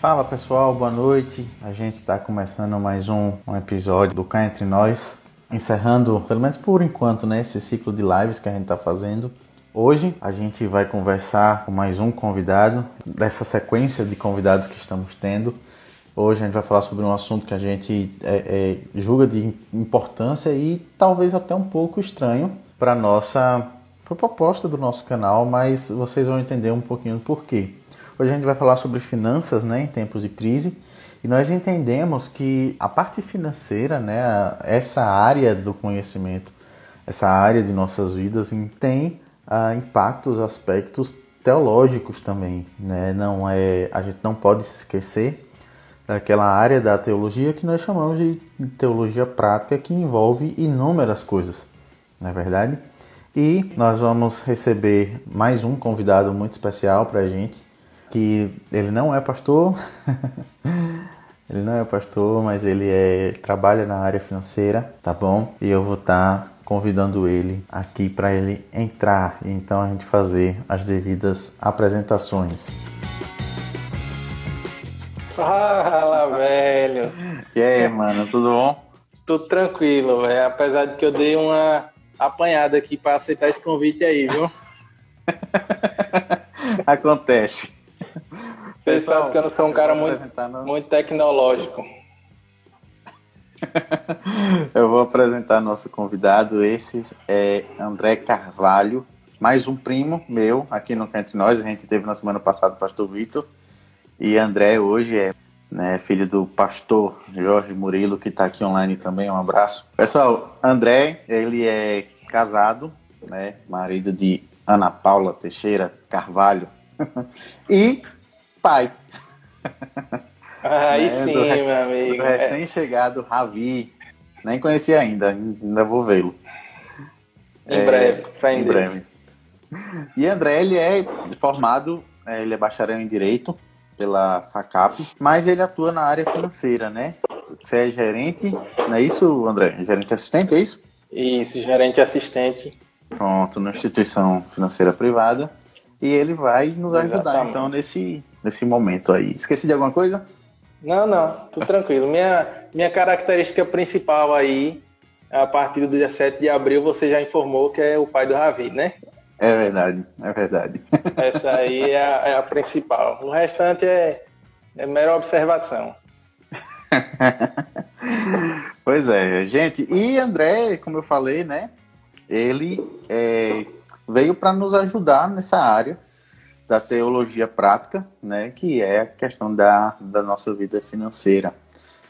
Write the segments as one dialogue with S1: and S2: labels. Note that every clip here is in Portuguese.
S1: Fala pessoal, boa noite. A gente está começando mais um, um episódio do Cá Entre Nós, encerrando, pelo menos por enquanto, né, esse ciclo de lives que a gente está fazendo. Hoje a gente vai conversar com mais um convidado dessa sequência de convidados que estamos tendo. Hoje a gente vai falar sobre um assunto que a gente é, é, julga de importância e talvez até um pouco estranho para nossa proposta do nosso canal, mas vocês vão entender um pouquinho do porquê. Hoje a gente vai falar sobre finanças né, em tempos de crise e nós entendemos que a parte financeira, né, essa área do conhecimento, essa área de nossas vidas tem uh, impactos, aspectos teológicos também. Né? Não é, a gente não pode se esquecer daquela área da teologia que nós chamamos de teologia prática, que envolve inúmeras coisas, não é verdade? E nós vamos receber mais um convidado muito especial para a gente, que ele não é pastor, ele não é pastor, mas ele é trabalha na área financeira, tá bom? E eu vou estar tá convidando ele aqui para ele entrar e então a gente fazer as devidas apresentações.
S2: Fala, velho.
S1: E aí, mano, tudo bom?
S2: Tudo tranquilo, velho. Apesar de que eu dei uma apanhada aqui para aceitar esse convite aí, viu?
S1: Acontece.
S2: Vocês sabem que eu não sou um cara muito, muito tecnológico.
S1: eu vou apresentar nosso convidado. Esse é André Carvalho, mais um primo meu aqui no Canto Nós. A gente teve na semana passada o pastor Vitor. E André hoje é né, filho do pastor Jorge Murilo, que está aqui online também. Um abraço. Pessoal, André, ele é casado, né, marido de Ana Paula Teixeira Carvalho e pai.
S2: Aí né, sim, do, meu amigo. Do
S1: recém-chegado Ravi. Nem conheci ainda, ainda vou vê-lo.
S2: Em é, breve,
S1: em breve. E André, ele é formado, é, ele é bacharel em Direito pela FACAP, mas ele atua na área financeira, né? Você é gerente, não é isso, André? Gerente assistente, é isso?
S2: Isso, gerente assistente.
S1: Pronto, na instituição financeira privada. E ele vai nos ajudar, Exatamente. então, nesse, nesse momento aí. Esqueci de alguma coisa?
S2: Não, não, tudo tranquilo. Minha, minha característica principal aí, a partir do dia 7 de abril, você já informou que é o pai do Ravi, né?
S1: É verdade, é verdade.
S2: Essa aí é a, é a principal. O restante é, é mera observação.
S1: pois é, gente. E André, como eu falei, né? Ele é, veio para nos ajudar nessa área da teologia prática, né? Que é a questão da, da nossa vida financeira.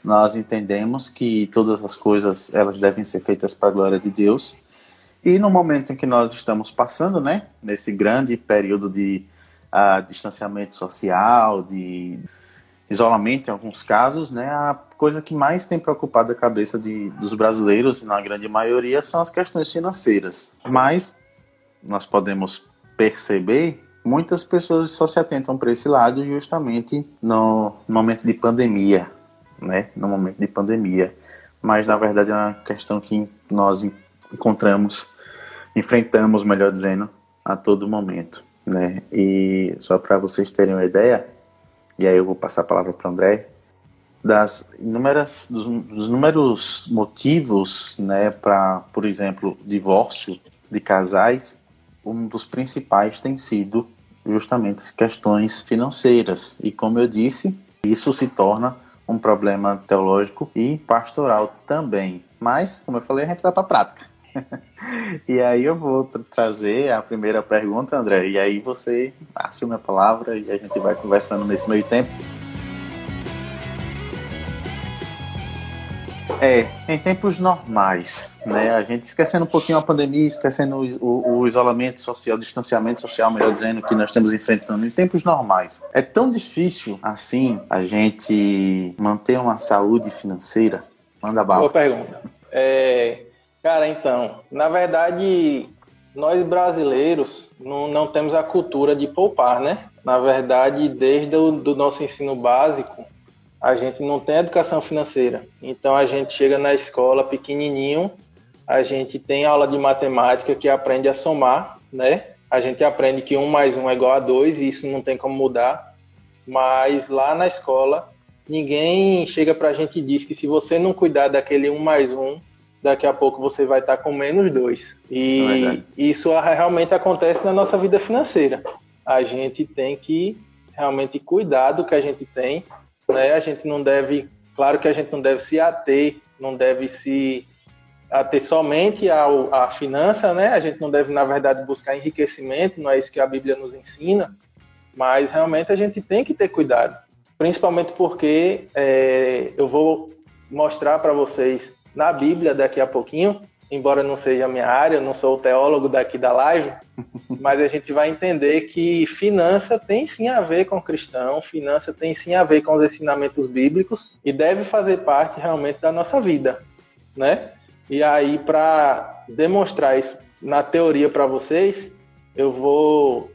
S1: Nós entendemos que todas as coisas elas devem ser feitas para a glória de Deus e no momento em que nós estamos passando, né, nesse grande período de uh, distanciamento social, de isolamento em alguns casos, né, a coisa que mais tem preocupado a cabeça de, dos brasileiros, na grande maioria, são as questões financeiras. Mas nós podemos perceber muitas pessoas só se atentam para esse lado justamente no, momento de pandemia, né, no momento de pandemia. Mas na verdade é uma questão que nós encontramos, enfrentamos, melhor dizendo, a todo momento. Né? E só para vocês terem uma ideia, e aí eu vou passar a palavra para André, das inúmeras, dos, dos inúmeros motivos né, para, por exemplo, divórcio de casais, um dos principais tem sido justamente as questões financeiras. E como eu disse, isso se torna um problema teológico e pastoral também. Mas, como eu falei, a gente vai para a prática. e aí eu vou trazer a primeira pergunta, André, e aí você assume a palavra e a gente vai conversando nesse meio tempo. É, em tempos normais, né? A gente esquecendo um pouquinho a pandemia, esquecendo o, o, o, isolamento social, o distanciamento social, melhor dizendo, que nós estamos enfrentando em tempos normais. É tão difícil assim a gente manter uma saúde financeira? Manda bala.
S2: Boa pergunta. É, Cara, então, na verdade, nós brasileiros não, não temos a cultura de poupar, né? Na verdade, desde o do nosso ensino básico, a gente não tem educação financeira. Então, a gente chega na escola pequenininho, a gente tem aula de matemática que aprende a somar, né? A gente aprende que um mais um é igual a dois e isso não tem como mudar. mas lá na escola ninguém chega para a gente e diz que se você não cuidar daquele um mais um, daqui a pouco você vai estar tá com menos dois. E é isso realmente acontece na nossa vida financeira. A gente tem que realmente cuidar do que a gente tem, né? A gente não deve, claro que a gente não deve se ater, não deve se ater somente ao, à finança, né? A gente não deve, na verdade, buscar enriquecimento, não é isso que a Bíblia nos ensina, mas realmente a gente tem que ter cuidado, principalmente porque é, eu vou mostrar para vocês na Bíblia daqui a pouquinho, embora não seja a minha área, eu não sou o teólogo daqui da live, mas a gente vai entender que finança tem sim a ver com cristão, finança tem sim a ver com os ensinamentos bíblicos e deve fazer parte realmente da nossa vida, né? E aí, para demonstrar isso na teoria para vocês, eu vou,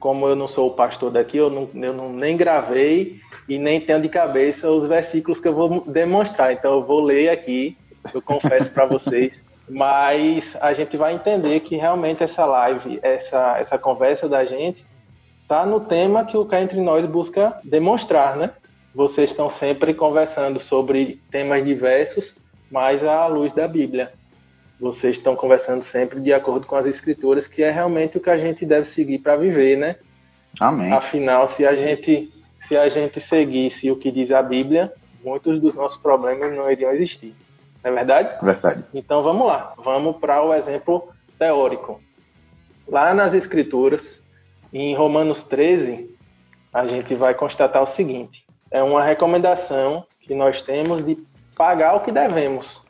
S2: como eu não sou o pastor daqui, eu, não, eu não, nem gravei e nem tenho de cabeça os versículos que eu vou demonstrar. Então, eu vou ler aqui, eu confesso para vocês. Mas a gente vai entender que realmente essa live, essa, essa conversa da gente, está no tema que o Cá Entre Nós busca demonstrar, né? Vocês estão sempre conversando sobre temas diversos mas à luz da Bíblia. Vocês estão conversando sempre de acordo com as escrituras, que é realmente o que a gente deve seguir para viver, né?
S1: Amém.
S2: Afinal, se a gente se a gente seguisse o que diz a Bíblia, muitos dos nossos problemas não iriam existir. Não é verdade?
S1: Verdade.
S2: Então vamos lá, vamos para o exemplo teórico. Lá nas escrituras, em Romanos 13, a gente vai constatar o seguinte: é uma recomendação que nós temos de pagar o que devemos,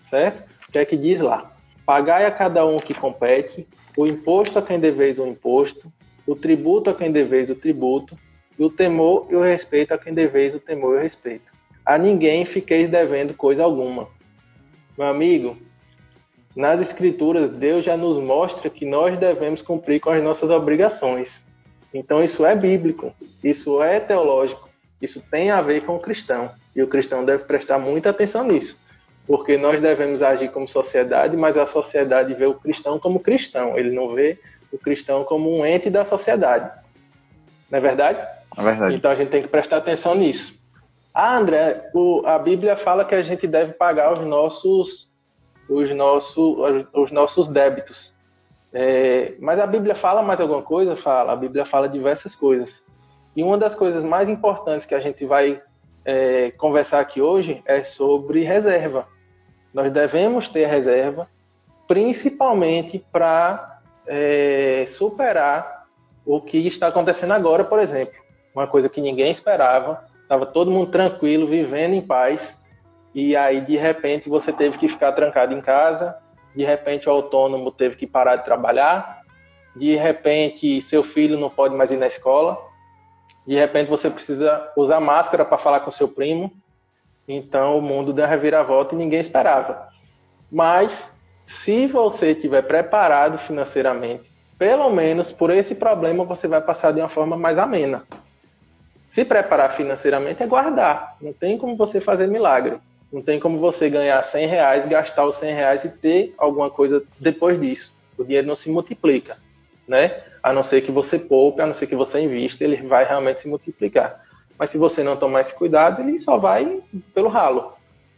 S2: certo? O que é que diz lá? Pagai a cada um que compete, o imposto a quem deveis o imposto, o tributo a quem deveis o tributo, e o temor e o respeito a quem deveis o temor e o respeito. A ninguém fiqueis devendo coisa alguma. Meu amigo, nas Escrituras, Deus já nos mostra que nós devemos cumprir com as nossas obrigações. Então, isso é bíblico, isso é teológico, isso tem a ver com o cristão. E o cristão deve prestar muita atenção nisso, porque nós devemos agir como sociedade, mas a sociedade vê o cristão como cristão, ele não vê o cristão como um ente da sociedade. Não é verdade?
S1: É verdade.
S2: Então a gente tem que prestar atenção nisso. Ah, André, o, a Bíblia fala que a gente deve pagar os nossos, os nossos, os nossos débitos. É, mas a Bíblia fala mais alguma coisa? Fala. A Bíblia fala diversas coisas. E uma das coisas mais importantes que a gente vai é, conversar aqui hoje é sobre reserva. Nós devemos ter reserva, principalmente para é, superar o que está acontecendo agora, por exemplo. Uma coisa que ninguém esperava, estava todo mundo tranquilo, vivendo em paz, e aí de repente você teve que ficar trancado em casa, de repente o autônomo teve que parar de trabalhar, de repente seu filho não pode mais ir na escola, de repente você precisa usar máscara para falar com seu primo. Então o mundo deu uma reviravolta e ninguém esperava. Mas se você estiver preparado financeiramente, pelo menos por esse problema você vai passar de uma forma mais amena. Se preparar financeiramente é guardar. Não tem como você fazer milagre. Não tem como você ganhar 100 reais, gastar os 100 reais e ter alguma coisa depois disso. O dinheiro não se multiplica, né? a não ser que você poupe, a não ser que você invista, ele vai realmente se multiplicar. Mas se você não tomar esse cuidado, ele só vai pelo ralo.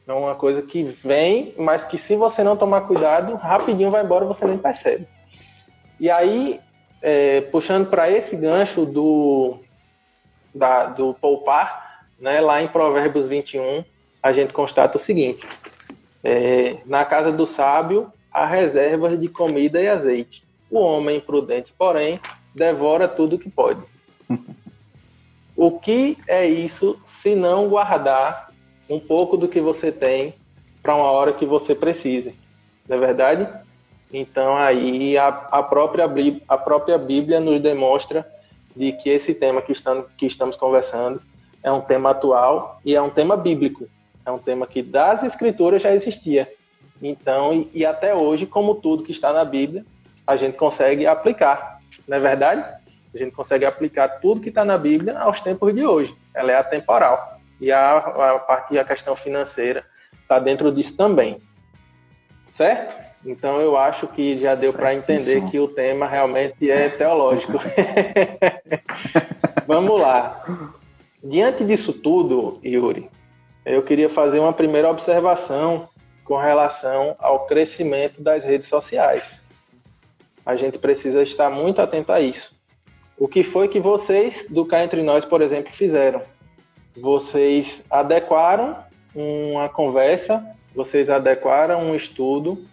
S2: É uma coisa que vem, mas que se você não tomar cuidado, rapidinho vai embora, você nem percebe. E aí, é, puxando para esse gancho do, da, do poupar, né, lá em Provérbios 21, a gente constata o seguinte: é, na casa do sábio há reservas de comida e azeite, o homem prudente, porém, devora tudo que pode. o que é isso se não guardar um pouco do que você tem para uma hora que você precise? Não é verdade? Então aí a, a, própria, a própria Bíblia nos demonstra de que esse tema que estamos, que estamos conversando é um tema atual e é um tema bíblico. É um tema que das escrituras já existia. Então, e, e até hoje, como tudo que está na Bíblia, a gente consegue aplicar, não é verdade? A gente consegue aplicar tudo que está na Bíblia aos tempos de hoje. Ela é atemporal. E a, a parte da questão financeira está dentro disso também. Certo? Então eu acho que já deu para entender que o tema realmente é teológico. Vamos lá. Diante disso tudo, Yuri, eu queria fazer uma primeira observação com relação ao crescimento das redes sociais. A gente precisa estar muito atento a isso. O que foi que vocês do Cá Entre Nós, por exemplo, fizeram? Vocês adequaram uma conversa, vocês adequaram um estudo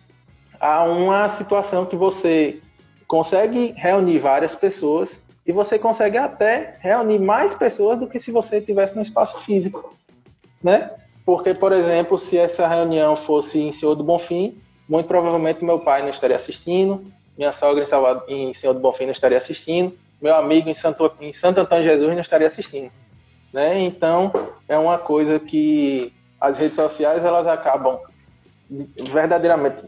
S2: a uma situação que você consegue reunir várias pessoas e você consegue até reunir mais pessoas do que se você estivesse no espaço físico, né? Porque, por exemplo, se essa reunião fosse em Senhor do Bonfim, muito provavelmente meu pai não estaria assistindo, minha sogra em, Salvador, em Senhor do Bonfim não estaria assistindo, meu amigo em Santo, em Santo Antônio Jesus não estaria assistindo. Né? Então, é uma coisa que as redes sociais elas acabam verdadeiramente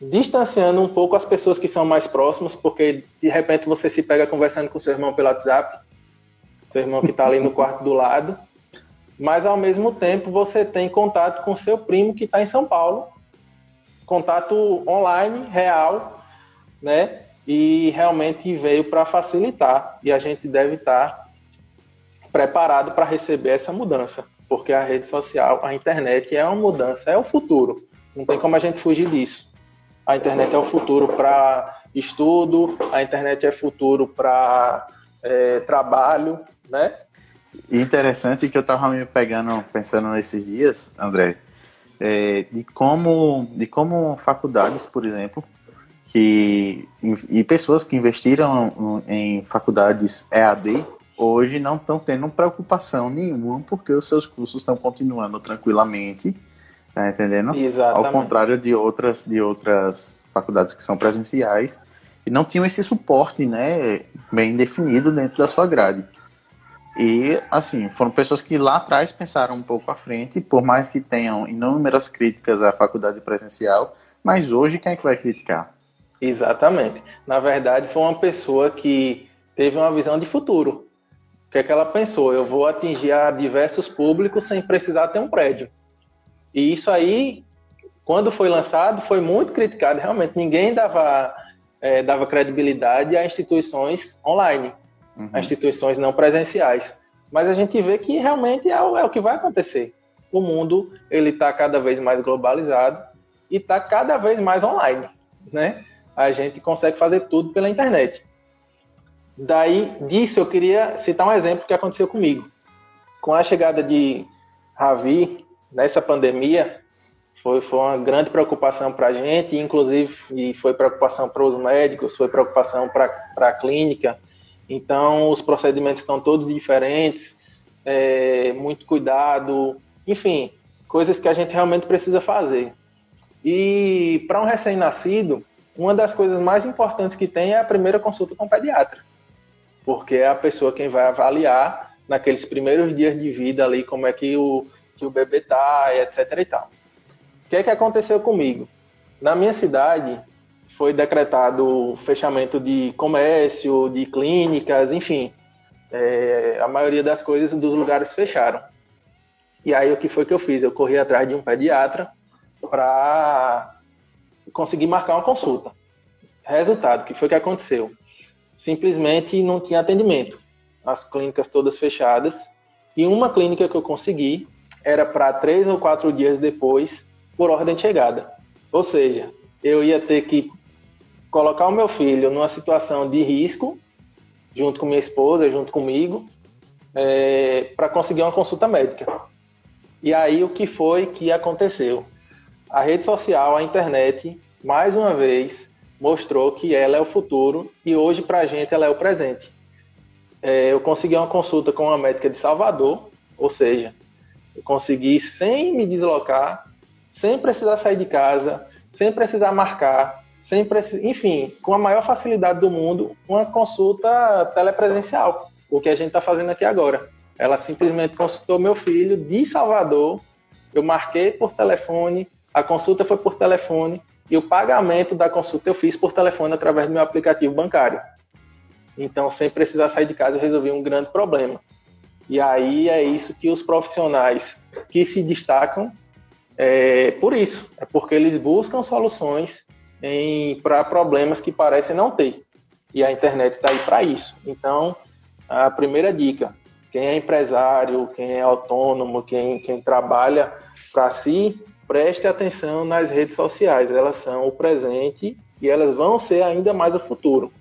S2: distanciando um pouco as pessoas que são mais próximas, porque de repente você se pega conversando com seu irmão pelo WhatsApp, seu irmão que está ali no quarto do lado, mas ao mesmo tempo você tem contato com seu primo que está em São Paulo, contato online, real, né? E realmente veio para facilitar e a gente deve estar tá preparado para receber essa mudança, porque a rede social, a internet é uma mudança, é o futuro. Não tem como a gente fugir disso. A internet é o futuro para estudo, a internet é futuro para é, trabalho, né?
S1: E interessante que eu estava me pegando, pensando nesses dias, André, é, de como de como faculdades, por exemplo, que e pessoas que investiram em faculdades EAD hoje não estão tendo preocupação nenhuma porque os seus cursos estão continuando tranquilamente, tá entendendo?
S2: Exatamente.
S1: Ao contrário de outras de outras faculdades que são presenciais e não tinham esse suporte, né, bem definido dentro da sua grade. E, assim, foram pessoas que lá atrás pensaram um pouco à frente, por mais que tenham inúmeras críticas à faculdade presencial, mas hoje quem é que vai criticar?
S2: Exatamente. Na verdade, foi uma pessoa que teve uma visão de futuro. O que é que ela pensou? Eu vou atingir a diversos públicos sem precisar ter um prédio. E isso aí, quando foi lançado, foi muito criticado. Realmente, ninguém dava, é, dava credibilidade a instituições online, uhum. a instituições não presenciais. Mas a gente vê que realmente é o, é o que vai acontecer. O mundo ele está cada vez mais globalizado e está cada vez mais online, né? A gente consegue fazer tudo pela internet. Daí disso eu queria citar um exemplo que aconteceu comigo. Com a chegada de Ravi nessa pandemia, foi, foi uma grande preocupação para a gente, inclusive e foi preocupação para os médicos, foi preocupação para a clínica. Então, os procedimentos estão todos diferentes, é, muito cuidado, enfim, coisas que a gente realmente precisa fazer. E para um recém-nascido, uma das coisas mais importantes que tem é a primeira consulta com o pediatra porque é a pessoa quem vai avaliar naqueles primeiros dias de vida ali como é que o, que o bebê tá, etc e tal. O que é que aconteceu comigo? Na minha cidade foi decretado fechamento de comércio, de clínicas, enfim, é, a maioria das coisas dos lugares fecharam. E aí o que foi que eu fiz? Eu corri atrás de um pediatra para conseguir marcar uma consulta. Resultado, o que foi que aconteceu? simplesmente não tinha atendimento. As clínicas todas fechadas. E uma clínica que eu consegui era para três ou quatro dias depois, por ordem de chegada. Ou seja, eu ia ter que colocar o meu filho numa situação de risco, junto com minha esposa, junto comigo, é, para conseguir uma consulta médica. E aí o que foi que aconteceu? A rede social, a internet, mais uma vez, mostrou que ela é o futuro e hoje para a gente ela é o presente. É, eu consegui uma consulta com uma médica de Salvador, ou seja, consegui sem me deslocar, sem precisar sair de casa, sem precisar marcar, sem enfim, com a maior facilidade do mundo, uma consulta telepresencial, o que a gente está fazendo aqui agora. Ela simplesmente consultou meu filho de Salvador, eu marquei por telefone, a consulta foi por telefone, e o pagamento da consulta eu fiz por telefone através do meu aplicativo bancário. Então, sem precisar sair de casa, eu resolvi um grande problema. E aí é isso que os profissionais que se destacam é por isso, é porque eles buscam soluções para problemas que parecem não ter. E a internet está aí para isso. Então, a primeira dica: quem é empresário, quem é autônomo, quem, quem trabalha para si, preste atenção nas redes sociais. Elas são o presente e elas vão ser ainda mais o futuro.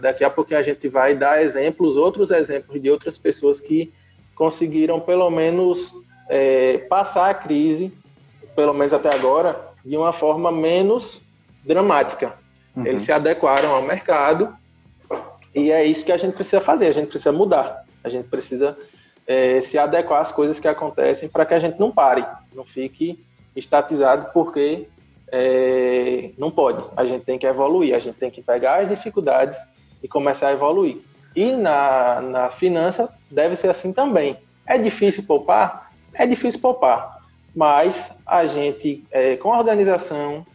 S2: Daqui a pouquinho a gente vai dar exemplos, outros exemplos de outras pessoas que conseguiram pelo menos é, passar a crise, pelo menos até agora, de uma forma menos dramática. Uhum. Eles se adequaram ao mercado e é isso que a gente precisa fazer. A gente precisa mudar. A gente precisa é, se adequar às coisas que acontecem para que a gente não pare, não fique estatizado porque é, não pode. A gente tem que evoluir, a gente tem que pegar as dificuldades e começar a evoluir. E na, na finança deve ser assim também. É difícil poupar? É difícil poupar. Mas a gente, é, com organização,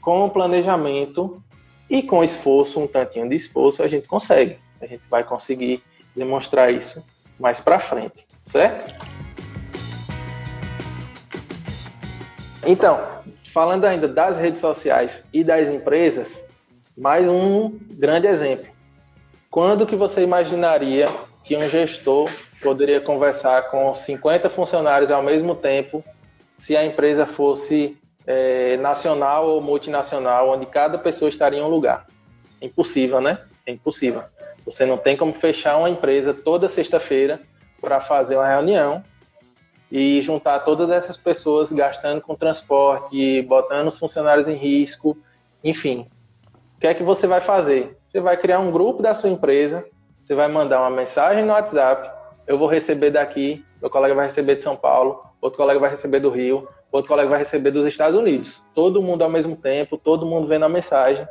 S2: com planejamento e com esforço, um tantinho de esforço, a gente consegue. A gente vai conseguir demonstrar isso mais para frente, certo? Então, falando ainda das redes sociais e das empresas, mais um grande exemplo. Quando que você imaginaria que um gestor poderia conversar com 50 funcionários ao mesmo tempo se a empresa fosse é, nacional ou multinacional, onde cada pessoa estaria em um lugar? Impossível, né? É impossível. Você não tem como fechar uma empresa toda sexta-feira para fazer uma reunião e juntar todas essas pessoas gastando com transporte, botando os funcionários em risco, enfim. O que é que você vai fazer? Você vai criar um grupo da sua empresa, você vai mandar uma mensagem no WhatsApp, eu vou receber daqui, meu colega vai receber de São Paulo, outro colega vai receber do Rio, outro colega vai receber dos Estados Unidos. Todo mundo ao mesmo tempo, todo mundo vendo a mensagem,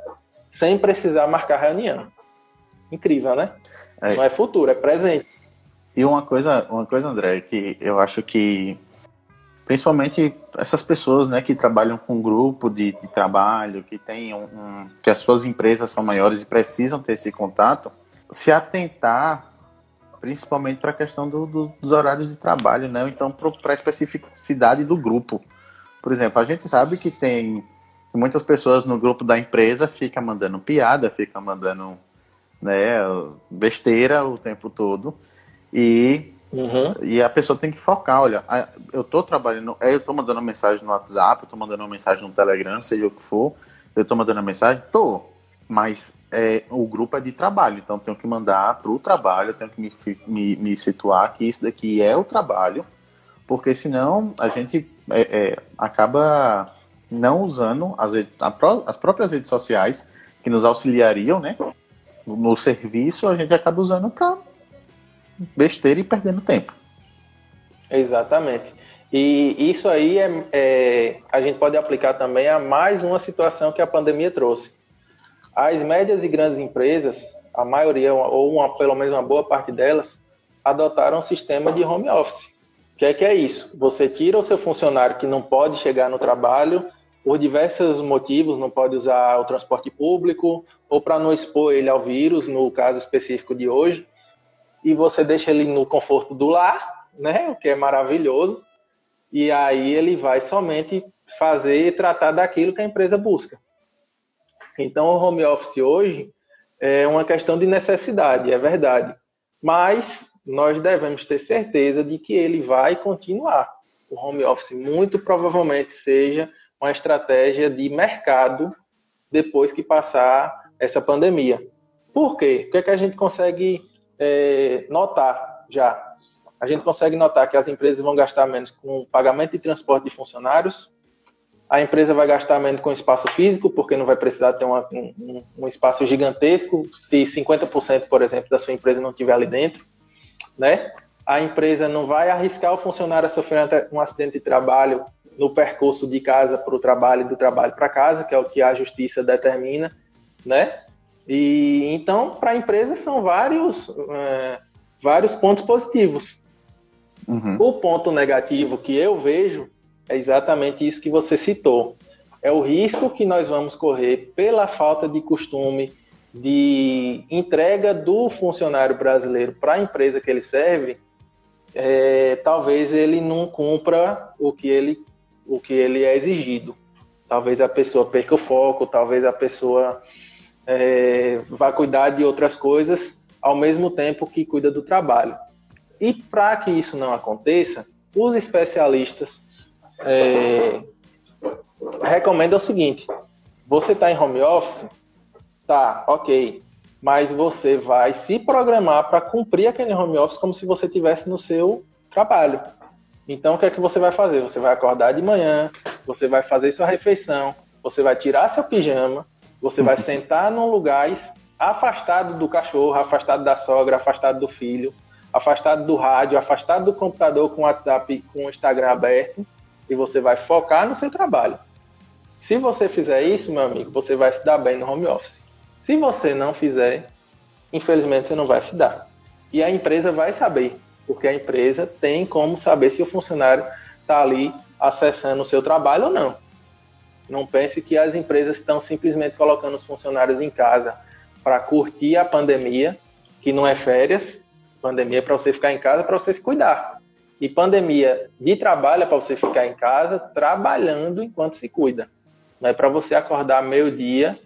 S2: sem precisar marcar reunião. Incrível, né? É. Não é futuro, é presente.
S1: E uma coisa, uma coisa, André, que eu acho que principalmente essas pessoas, né, que trabalham com grupo de, de trabalho, que tem um, um, que as suas empresas são maiores e precisam ter esse contato, se atentar principalmente para a questão do, do, dos horários de trabalho, né? Então para a especificidade do grupo. Por exemplo, a gente sabe que tem muitas pessoas no grupo da empresa fica mandando piada, fica mandando né, besteira o tempo todo. E, uhum. e a pessoa tem que focar, olha, eu estou trabalhando, é, eu estou mandando mensagem no WhatsApp, eu estou mandando uma mensagem no Telegram, seja o que for, eu estou mandando mensagem, tô, mas é, o grupo é de trabalho, então tenho que mandar para o trabalho, tenho que me, me, me, situar que isso daqui é o trabalho, porque senão a gente é, é, acaba não usando as, as próprias redes sociais que nos auxiliariam, né, no serviço, a gente acaba usando para besteira e perdendo tempo.
S2: Exatamente. E isso aí é, é, a gente pode aplicar também a mais uma situação que a pandemia trouxe. As médias e grandes empresas, a maioria, ou uma, pelo menos uma boa parte delas, adotaram um sistema de home office. O que é que é isso? Você tira o seu funcionário que não pode chegar no trabalho por diversos motivos, não pode usar o transporte público, ou para não expor ele ao vírus, no caso específico de hoje, e você deixa ele no conforto do lar, né, o que é maravilhoso, e aí ele vai somente fazer e tratar daquilo que a empresa busca. Então, o home office hoje é uma questão de necessidade, é verdade, mas nós devemos ter certeza de que ele vai continuar. O home office muito provavelmente seja uma estratégia de mercado depois que passar essa pandemia. Por quê? O que, é que a gente consegue é, notar já? A gente consegue notar que as empresas vão gastar menos com pagamento de transporte de funcionários, a empresa vai gastar menos com espaço físico, porque não vai precisar ter uma, um, um, espaço gigantesco, se 50%, por exemplo, da sua empresa não estiver ali dentro, né? A empresa não vai arriscar o funcionário a sofrer um acidente de trabalho no percurso de casa para o trabalho e do trabalho para casa, que é o que a justiça determina, né? E então, para a empresa são vários, é, vários pontos positivos. Uhum. O ponto negativo que eu vejo é exatamente isso que você citou. É o risco que nós vamos correr pela falta de costume de entrega do funcionário brasileiro para a empresa que ele serve. É, talvez ele não cumpra o que ele, o que ele é exigido. Talvez a pessoa perca o foco, talvez a pessoa é, vai cuidar de outras coisas ao mesmo tempo que cuida do trabalho. E para que isso não aconteça, os especialistas é, recomendam o seguinte: você está em home office, tá, ok, mas você vai se programar para cumprir aquele home office como se você estivesse no seu trabalho. Então, o que é que você vai fazer? Você vai acordar de manhã, você vai fazer sua refeição, você vai tirar seu pijama, você vai sentar num lugar afastado do cachorro, afastado da sogra, afastado do filho, afastado do rádio, afastado do computador com WhatsApp, com o Instagram aberto, e você vai focar no seu trabalho. Se você fizer isso, meu amigo, você vai se dar bem no home office. Se você não fizer, infelizmente você não vai se dar. E a empresa vai saber, porque a empresa tem como saber se o funcionário está ali acessando o seu trabalho ou não. Não pense que as empresas estão simplesmente colocando os funcionários em casa para curtir a pandemia, que não é férias. Pandemia é para você ficar em casa, para você se cuidar. E pandemia de trabalho é para você ficar em casa trabalhando enquanto se cuida. Não é para você acordar meio-dia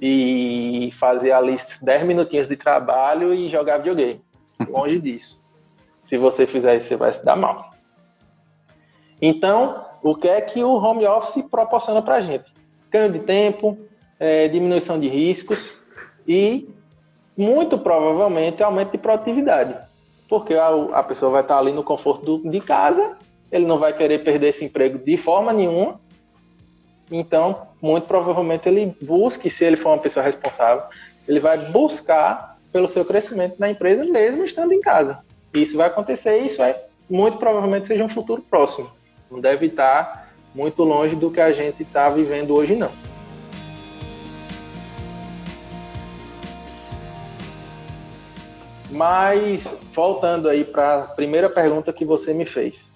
S2: e fazer ali 10 minutinhos de trabalho e jogar videogame. Longe disso. Se você fizer isso, você vai se dar mal. Então, o que é que o home office proporciona para a gente? Ganho de tempo, é, diminuição de riscos e, muito provavelmente, aumento de produtividade. Porque a, a pessoa vai estar ali no conforto do, de casa, ele não vai querer perder esse emprego de forma nenhuma, então, muito provavelmente ele busque, se ele for uma pessoa responsável, ele vai buscar pelo seu crescimento na empresa mesmo estando em casa. Isso vai acontecer isso é muito provavelmente seja um futuro próximo. Não deve estar muito longe do que a gente está vivendo hoje, não. Mas, voltando aí para a primeira pergunta que você me fez.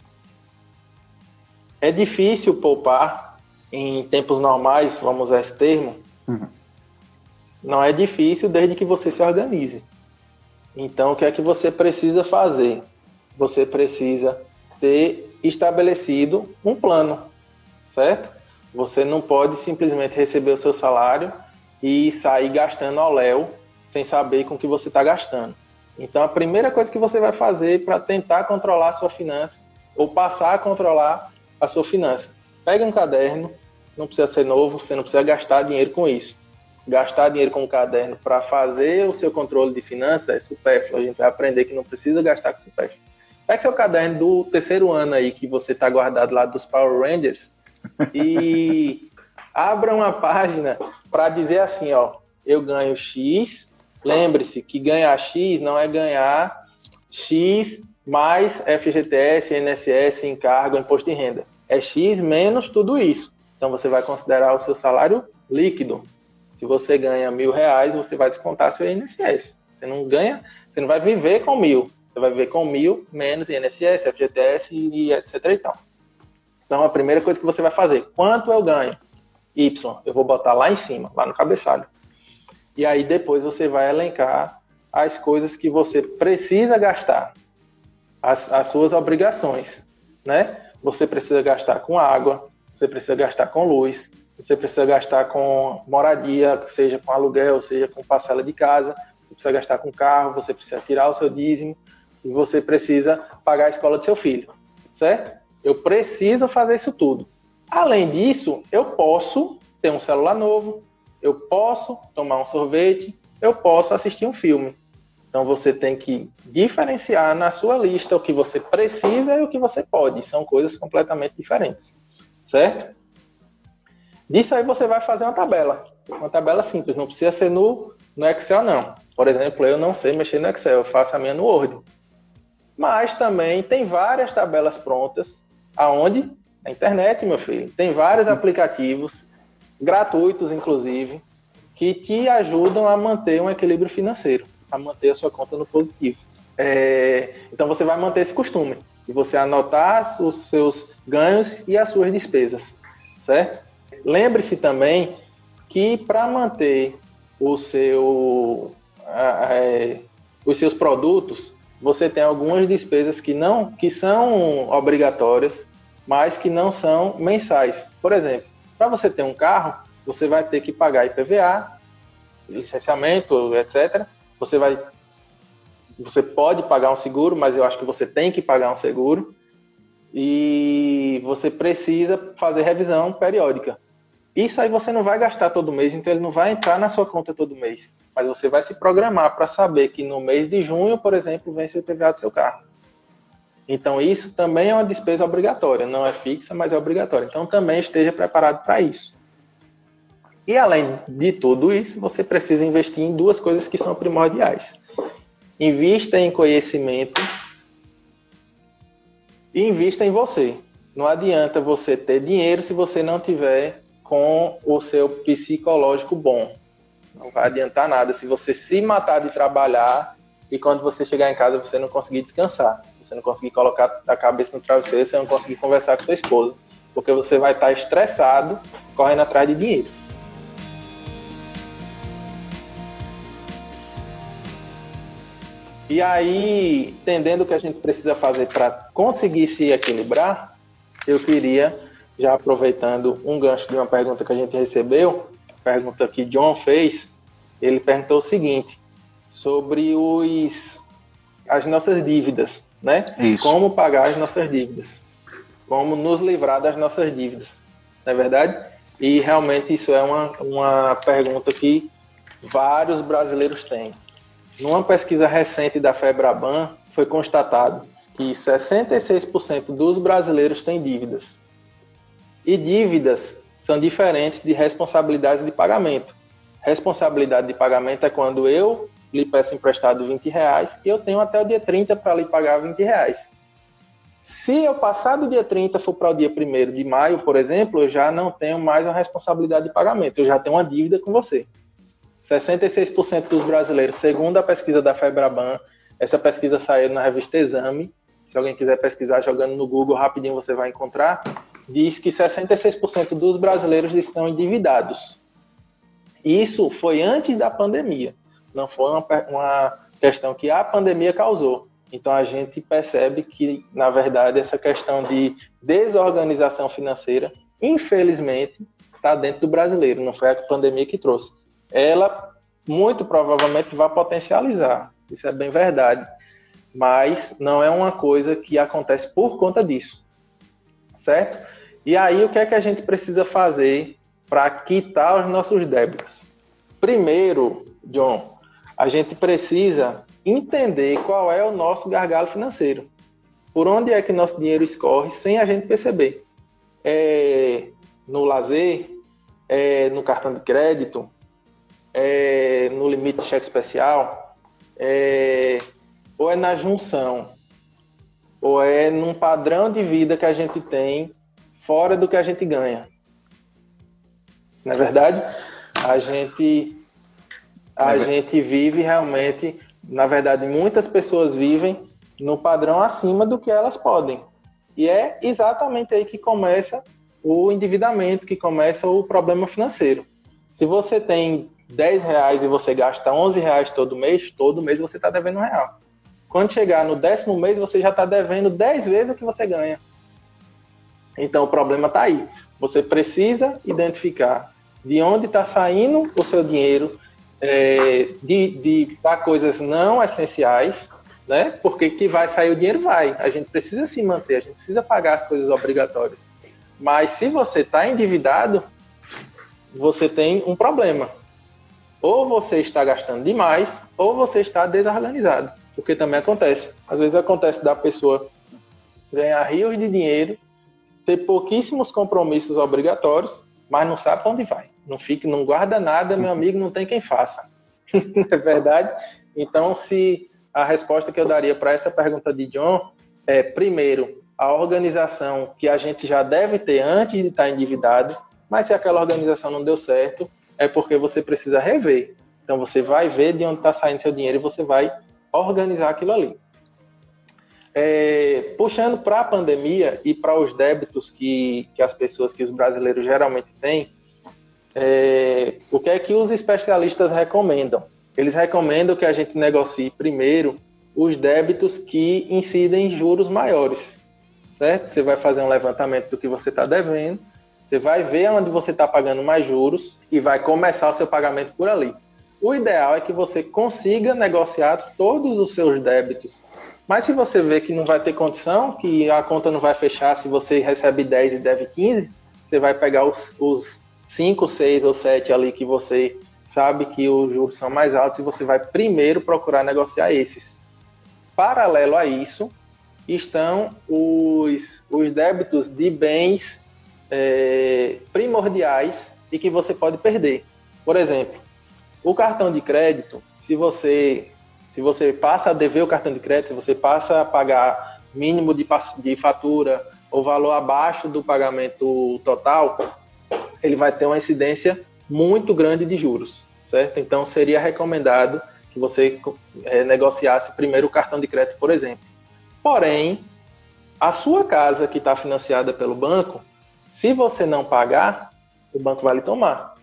S2: É difícil poupar em tempos normais, vamos usar esse termo, uhum. não é difícil desde que você se organize. Então, o que é que você precisa fazer? Você precisa ter estabelecido um plano, certo? Você não pode simplesmente receber o seu salário e sair gastando ao léu sem saber com que você está gastando. Então, a primeira coisa que você vai fazer para tentar controlar a sua finança ou passar a controlar a sua finança, pegue um caderno, não precisa ser novo, você não precisa gastar dinheiro com isso. Gastar dinheiro com um caderno para fazer o seu controle de finanças é supérfluo. A gente vai aprender que não precisa gastar com supérfluo. Pega seu caderno do terceiro ano aí que você está guardado lá dos Power Rangers e abra uma página para dizer assim, ó, eu ganho X. Lembre-se que ganhar X não é ganhar X mais FGTS, INSS, encargo, imposto de renda. É X menos tudo isso. Então você vai considerar o seu salário líquido. Se você ganha mil reais, você vai descontar seu INSS. Você não ganha, você não vai viver com mil. Você vai viver com mil menos INSS, FGTS e etc. E tal. Então a primeira coisa que você vai fazer, quanto eu ganho? Y, eu vou botar lá em cima, lá no cabeçalho. E aí depois você vai elencar as coisas que você precisa gastar, as, as suas obrigações, né? Você precisa gastar com água, você precisa gastar com luz, você precisa gastar com moradia, seja com aluguel, seja com parcela de casa, você precisa gastar com carro, você precisa tirar o seu dízimo e você precisa pagar a escola do seu filho, certo? Eu preciso fazer isso tudo. Além disso, eu posso ter um celular novo, eu posso tomar um sorvete, eu posso assistir um filme. Então você tem que diferenciar na sua lista o que você precisa e o que você pode. São coisas completamente diferentes certo? Disso aí você vai fazer uma tabela, uma tabela simples, não precisa ser no, no Excel não. Por exemplo, eu não sei mexer no Excel, eu faço a minha no Word. Mas também tem várias tabelas prontas, aonde? Na internet, meu filho. Tem vários aplicativos, gratuitos inclusive, que te ajudam a manter um equilíbrio financeiro, a manter a sua conta no positivo. É, então você vai manter esse costume de você anotar os seus ganhos e as suas despesas, certo? Lembre-se também que para manter o seu, é, os seus produtos, você tem algumas despesas que não que são obrigatórias, mas que não são mensais. Por exemplo, para você ter um carro, você vai ter que pagar IPVA, licenciamento, etc. Você vai você pode pagar um seguro, mas eu acho que você tem que pagar um seguro. E você precisa fazer revisão periódica. Isso aí você não vai gastar todo mês, então ele não vai entrar na sua conta todo mês. Mas você vai se programar para saber que no mês de junho, por exemplo, vence o IPVA do seu carro. Então isso também é uma despesa obrigatória, não é fixa, mas é obrigatória. Então também esteja preparado para isso. E além de tudo isso, você precisa investir em duas coisas que são primordiais. Invista em conhecimento e invista em você. Não adianta você ter dinheiro se você não tiver com o seu psicológico bom. Não vai adiantar nada se você se matar de trabalhar e quando você chegar em casa você não conseguir descansar, você não conseguir colocar a cabeça no travesseiro, você não conseguir conversar com sua esposa, porque você vai estar estressado correndo atrás de dinheiro. E aí, entendendo o que a gente precisa fazer para conseguir se equilibrar, eu queria, já aproveitando um gancho de uma pergunta que a gente recebeu, pergunta que John fez, ele perguntou o seguinte, sobre os, as nossas dívidas, né? Isso. Como pagar as nossas dívidas, como nos livrar das nossas dívidas, não é verdade? E realmente isso é uma, uma pergunta que vários brasileiros têm. Numa pesquisa recente da FEBRABAN, foi constatado que 66% dos brasileiros têm dívidas. E dívidas são diferentes de responsabilidades de pagamento. Responsabilidade de pagamento é quando eu lhe peço emprestado 20 reais e eu tenho até o dia 30 para lhe pagar 20 reais. Se eu passar do dia 30 for para o dia 1 de maio, por exemplo, eu já não tenho mais a responsabilidade de pagamento, eu já tenho uma dívida com você. 66% dos brasileiros, segundo a pesquisa da Febraban, essa pesquisa saiu na revista Exame, se alguém quiser pesquisar jogando no Google rapidinho você vai encontrar, diz que 66% dos brasileiros estão endividados. Isso foi antes da pandemia, não foi uma, uma questão que a pandemia causou. Então a gente percebe que, na verdade, essa questão de desorganização financeira, infelizmente, está dentro do brasileiro, não foi a pandemia que trouxe ela muito provavelmente vai potencializar. Isso é bem verdade. Mas não é uma coisa que acontece por conta disso. Certo? E aí, o que é que a gente precisa fazer para quitar os nossos débitos? Primeiro, John, a gente precisa entender qual é o nosso gargalo financeiro. Por onde é que nosso dinheiro escorre sem a gente perceber? É no lazer, é no cartão de crédito, é no limite de cheque especial, é, ou é na junção, ou é num padrão de vida que a gente tem fora do que a gente ganha. Na é verdade, a gente a é gente vive realmente, na verdade, muitas pessoas vivem no padrão acima do que elas podem. E é exatamente aí que começa o endividamento, que começa o problema financeiro. Se você tem 10 reais e você gasta 11 reais todo mês, todo mês você está devendo um real. Quando chegar no décimo mês, você já está devendo 10 vezes o que você ganha. Então o problema está aí. Você precisa identificar de onde está saindo o seu dinheiro, é, de, de para coisas não essenciais, né? Porque que vai sair o dinheiro vai. A gente precisa se manter, a gente precisa pagar as coisas obrigatórias. Mas se você está endividado, você tem um problema ou você está gastando demais, ou você está desorganizado. Porque também acontece. Às vezes acontece da pessoa ganhar rios de dinheiro, ter pouquíssimos compromissos obrigatórios, mas não sabe para onde vai. Não fica, não guarda nada, meu amigo, não tem quem faça. é verdade? Então, se a resposta que eu daria para essa pergunta de John é, primeiro, a organização que a gente já deve ter antes de estar endividado, mas se aquela organização não deu certo, é porque você precisa rever. Então você vai ver de onde está saindo seu dinheiro e você vai organizar aquilo ali. É, puxando para a pandemia e para os débitos que, que as pessoas, que os brasileiros geralmente têm, é, o que é que os especialistas recomendam? Eles recomendam que a gente negocie primeiro os débitos que incidem juros maiores, certo? Você vai fazer um levantamento do que você está devendo você vai ver onde você está pagando mais juros e vai começar o seu pagamento por ali. O ideal é que você consiga negociar todos os seus débitos. Mas se você vê que não vai ter condição, que a conta não vai fechar se você recebe 10 e deve 15, você vai pegar os, os 5, 6 ou 7 ali que você sabe que os juros são mais altos e você vai primeiro procurar negociar esses. Paralelo a isso, estão os, os débitos de bens é, primordiais e que você pode perder. Por exemplo, o cartão de crédito, se você se você passa a dever o cartão de crédito, se você passa a pagar mínimo de, de fatura ou valor abaixo do pagamento total, ele vai ter uma incidência muito grande de juros, certo? Então seria recomendado que você é, negociasse primeiro o cartão de crédito, por exemplo. Porém, a sua casa que está financiada pelo banco, se você não pagar, o banco vai lhe tomar.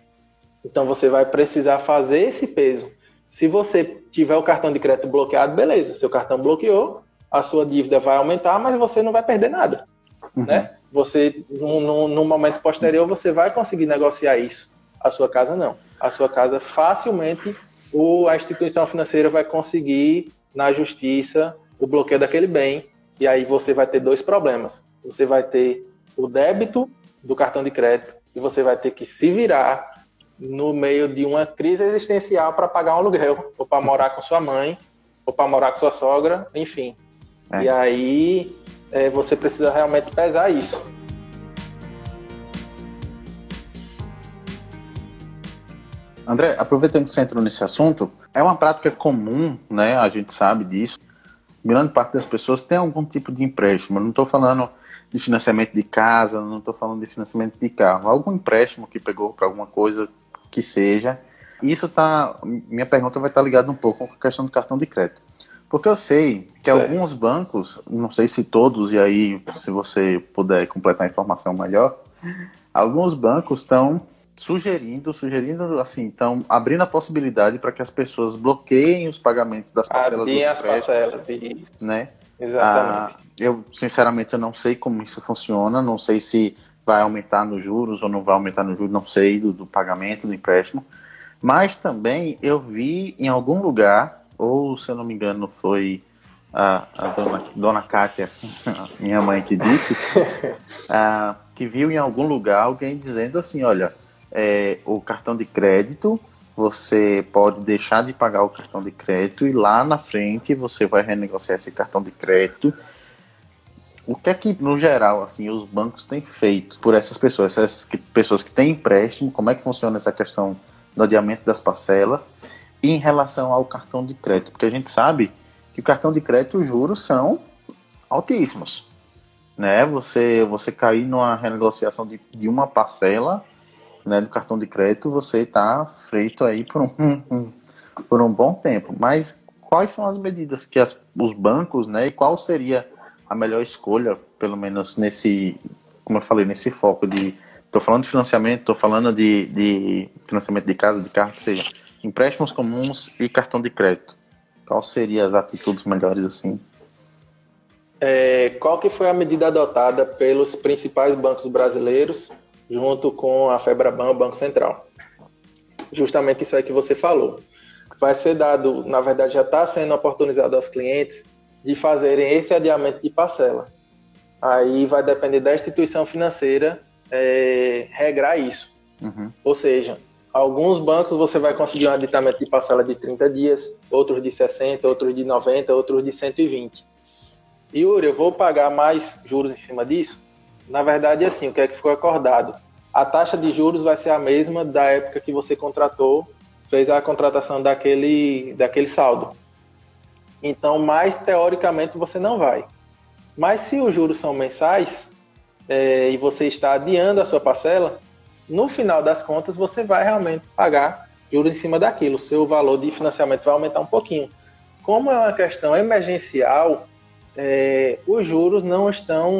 S2: Então você vai precisar fazer esse peso. Se você tiver o cartão de crédito bloqueado, beleza, seu cartão bloqueou, a sua dívida vai aumentar, mas você não vai perder nada, uhum. né? Você, no, no, momento posterior, você vai conseguir negociar isso. A sua casa não. A sua casa facilmente o, a instituição financeira vai conseguir na justiça o bloqueio daquele bem e aí você vai ter dois problemas. Você vai ter o débito do cartão de crédito e você vai ter que se virar no meio de uma crise existencial para pagar um aluguel, ou para morar com sua mãe, ou para morar com sua sogra, enfim. É. E aí é, você precisa realmente pesar isso.
S1: André, aproveitando que você entrou nesse assunto, é uma prática comum, né? A gente sabe disso. Grande parte das pessoas tem algum tipo de empréstimo. Eu não estou falando de financiamento de casa, não estou falando de financiamento de carro. Algum empréstimo que pegou para alguma coisa que seja. Isso tá. Minha pergunta vai estar tá ligada um pouco com a questão do cartão de crédito. Porque eu sei que certo. alguns bancos, não sei se todos, e aí se você puder completar a informação melhor, alguns bancos estão sugerindo, sugerindo assim, estão abrindo a possibilidade para que as pessoas bloqueiem os pagamentos das parcelas
S2: Adiem as parcelas,
S1: né?
S2: Exatamente.
S1: Ah, eu, sinceramente, eu não sei como isso funciona, não sei se vai aumentar nos juros ou não vai aumentar nos juros, não sei, do, do pagamento do empréstimo. Mas também eu vi em algum lugar, ou se eu não me engano foi a, a dona, dona Kátia, minha mãe que disse, que viu em algum lugar alguém dizendo assim, olha, é, o cartão de crédito, você pode deixar de pagar o cartão de crédito e lá na frente você vai renegociar esse cartão de crédito o que é que, no geral, assim, os bancos têm feito por essas pessoas, essas que, pessoas que têm empréstimo, como é que funciona essa questão do adiamento das parcelas e em relação ao cartão de crédito? Porque a gente sabe que o cartão de crédito, os juros são altíssimos, né? Você, você cair numa renegociação de, de uma parcela né, do cartão de crédito, você está feito aí por um, um, por um bom tempo. Mas quais são as medidas que as, os bancos, né, e qual seria a melhor escolha, pelo menos nesse, como eu falei, nesse foco de. Estou falando de financiamento, estou falando de, de financiamento de casa, de carro, que seja empréstimos comuns e cartão de crédito. Qual seriam as atitudes melhores assim?
S2: É, qual que foi a medida adotada pelos principais bancos brasileiros junto com a Febraban, o Banco Central? Justamente isso aí que você falou. Vai ser dado, na verdade já está sendo oportunizado aos clientes de fazerem esse adiamento de parcela. Aí vai depender da instituição financeira é, regrar isso. Uhum. Ou seja, alguns bancos você vai conseguir um adiamento de parcela de 30 dias, outros de 60, outros de 90, outros de 120. Yuri, eu vou pagar mais juros em cima disso? Na verdade, é assim, o que é que ficou acordado? A taxa de juros vai ser a mesma da época que você contratou, fez a contratação daquele, daquele saldo. Então, mais teoricamente você não vai. Mas se os juros são mensais é, e você está adiando a sua parcela, no final das contas você vai realmente pagar juros em cima daquilo. O seu valor de financiamento vai aumentar um pouquinho. Como é uma questão emergencial, é, os juros não estão,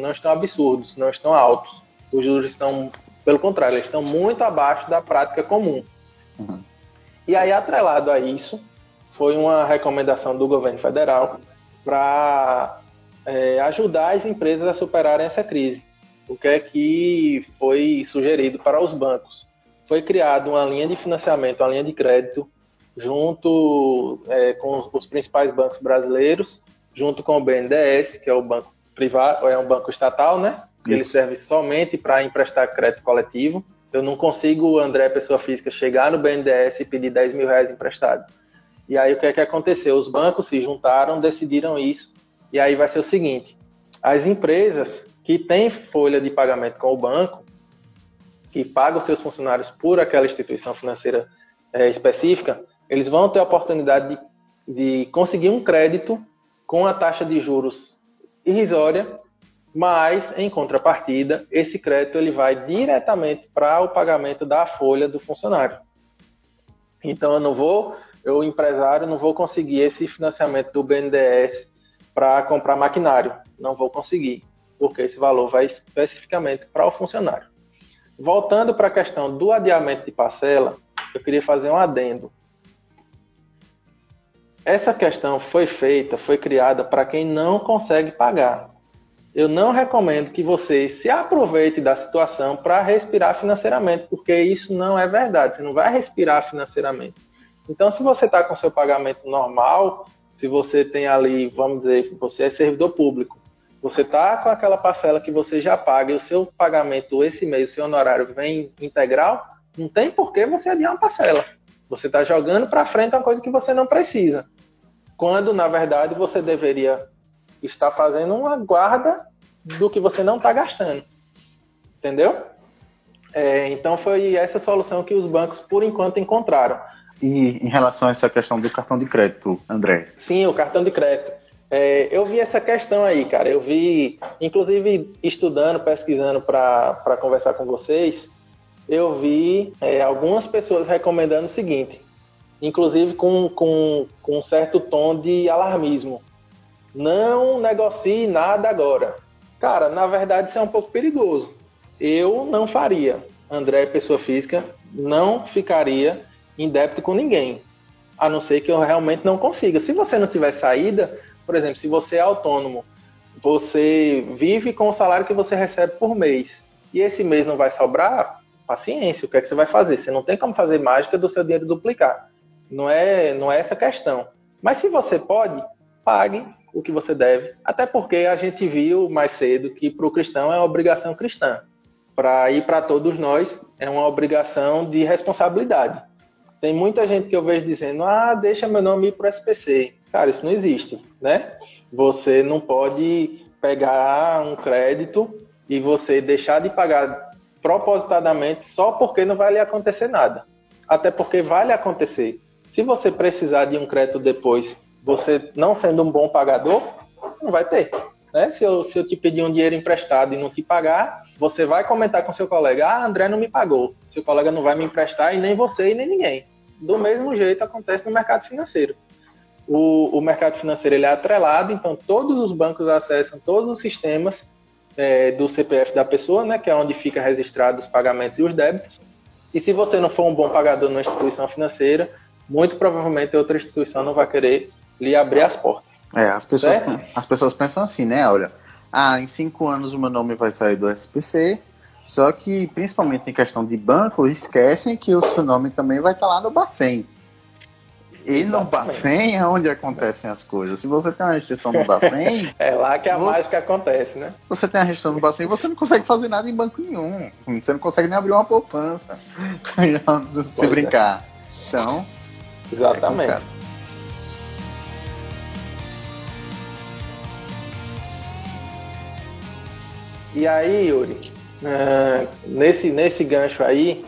S2: não estão absurdos, não estão altos. Os juros estão, pelo contrário, eles estão muito abaixo da prática comum. Uhum. E aí, atrelado a isso, foi uma recomendação do governo federal para é, ajudar as empresas a superarem essa crise. O que é que foi sugerido para os bancos? Foi criada uma linha de financiamento, uma linha de crédito junto é, com os principais bancos brasileiros, junto com o BNDES, que é o banco privado, é um banco estatal, né? Ele serve somente para emprestar crédito coletivo. Eu não consigo, André, pessoa física, chegar no BNDES e pedir 10 mil reais emprestado. E aí o que é que aconteceu? Os bancos se juntaram, decidiram isso. E aí vai ser o seguinte: as empresas que têm folha de pagamento com o banco, que pagam seus funcionários por aquela instituição financeira é, específica, eles vão ter a oportunidade de, de conseguir um crédito com a taxa de juros irrisória, mas em contrapartida, esse crédito ele vai diretamente para o pagamento da folha do funcionário. Então eu não vou, eu empresário não vou conseguir esse financiamento do BNDES para comprar maquinário, não vou conseguir, porque esse valor vai especificamente para o funcionário. Voltando para a questão do adiamento de parcela, eu queria fazer um adendo. Essa questão foi feita, foi criada para quem não consegue pagar. Eu não recomendo que você se aproveite da situação para respirar financeiramente, porque isso não é verdade. Você não vai respirar financeiramente. Então, se você está com seu pagamento normal, se você tem ali, vamos dizer, você é servidor público, você está com aquela parcela que você já paga e o seu pagamento esse mês, o seu honorário vem integral, não tem por que você adiar uma parcela. Você está jogando para frente uma coisa que você não precisa quando na verdade você deveria estar fazendo uma guarda do que você não está gastando. Entendeu? É, então foi essa solução que os bancos, por enquanto, encontraram.
S1: E em relação a essa questão do cartão de crédito, André?
S2: Sim, o cartão de crédito. É, eu vi essa questão aí, cara. Eu vi, inclusive, estudando, pesquisando para conversar com vocês, eu vi é, algumas pessoas recomendando o seguinte: inclusive com, com, com um certo tom de alarmismo. Não negocie nada agora. Cara, na verdade isso é um pouco perigoso. Eu não faria. André, pessoa física, não ficaria em débito com ninguém, a não ser que eu realmente não consiga. Se você não tiver saída, por exemplo, se você é autônomo, você vive com o salário que você recebe por mês e esse mês não vai sobrar, paciência, o que é que você vai fazer? Você não tem como fazer mágica do seu dinheiro duplicar. Não é, não é essa questão. Mas se você pode, pague o que você deve. Até porque a gente viu mais cedo que para o cristão é uma obrigação cristã. Para ir para todos nós é uma obrigação de responsabilidade. Tem muita gente que eu vejo dizendo: ah, deixa meu nome ir para o SPC. Cara, isso não existe, né? Você não pode pegar um crédito e você deixar de pagar propositadamente só porque não vai lhe acontecer nada. Até porque vai lhe acontecer. Se você precisar de um crédito depois, você não sendo um bom pagador, você não vai ter. Né? Se, eu, se eu te pedir um dinheiro emprestado e não te pagar, você vai comentar com seu colega: Ah, André não me pagou. Seu colega não vai me emprestar e nem você e nem ninguém. Do mesmo jeito acontece no mercado financeiro. O, o mercado financeiro ele é atrelado, então todos os bancos acessam todos os sistemas é, do CPF da pessoa, né, que é onde fica registrado os pagamentos e os débitos. E se você não for um bom pagador numa instituição financeira, muito provavelmente outra instituição não vai querer lhe abrir as portas.
S1: É, as pessoas, as pessoas pensam assim, né? Olha, ah, em cinco anos o meu nome vai sair do SPC, só que, principalmente em questão de banco, esquecem que o seu nome também vai estar lá no Bacen. E Exatamente. no Bacen é onde acontecem as coisas. Se você tem uma restrição no Bacen...
S2: é lá que a você, mágica acontece, né?
S1: Você tem a restrição no Bacen, você não consegue fazer nada em banco nenhum. Você não consegue nem abrir uma poupança. Se é. brincar. Então,
S2: Exatamente. É e aí, Yuri, uh, nesse, nesse gancho aí,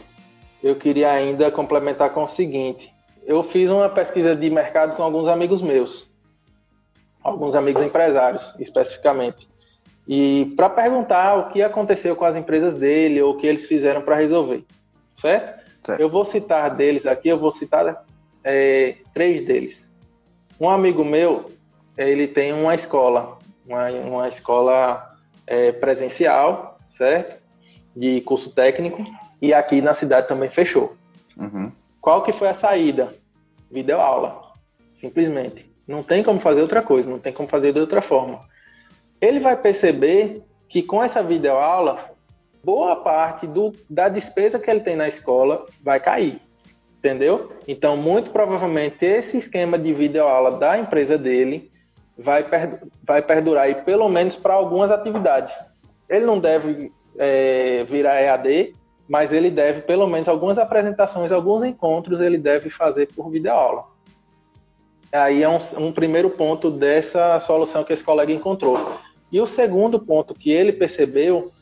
S2: eu queria ainda complementar com o seguinte. Eu fiz uma pesquisa de mercado com alguns amigos meus, alguns amigos empresários, especificamente, e para perguntar o que aconteceu com as empresas dele ou o que eles fizeram para resolver, certo? certo? Eu vou citar deles aqui, eu vou citar é, três deles. Um amigo meu, ele tem uma escola, uma, uma escola é, presencial, certo? De curso técnico, e aqui na cidade também fechou. Uhum. Qual que foi a saída? Videoaula, simplesmente. Não tem como fazer outra coisa, não tem como fazer de outra forma. Ele vai perceber que com essa videoaula, boa parte do, da despesa que ele tem na escola vai cair. Entendeu? Então, muito provavelmente, esse esquema de videoaula da empresa dele vai, vai perdurar aí, pelo menos para algumas atividades. Ele não deve é, virar EAD, mas ele deve, pelo menos, algumas apresentações, alguns encontros, ele deve fazer por videoaula. Aí é um, um primeiro ponto dessa solução que esse colega encontrou. E o segundo ponto que ele percebeu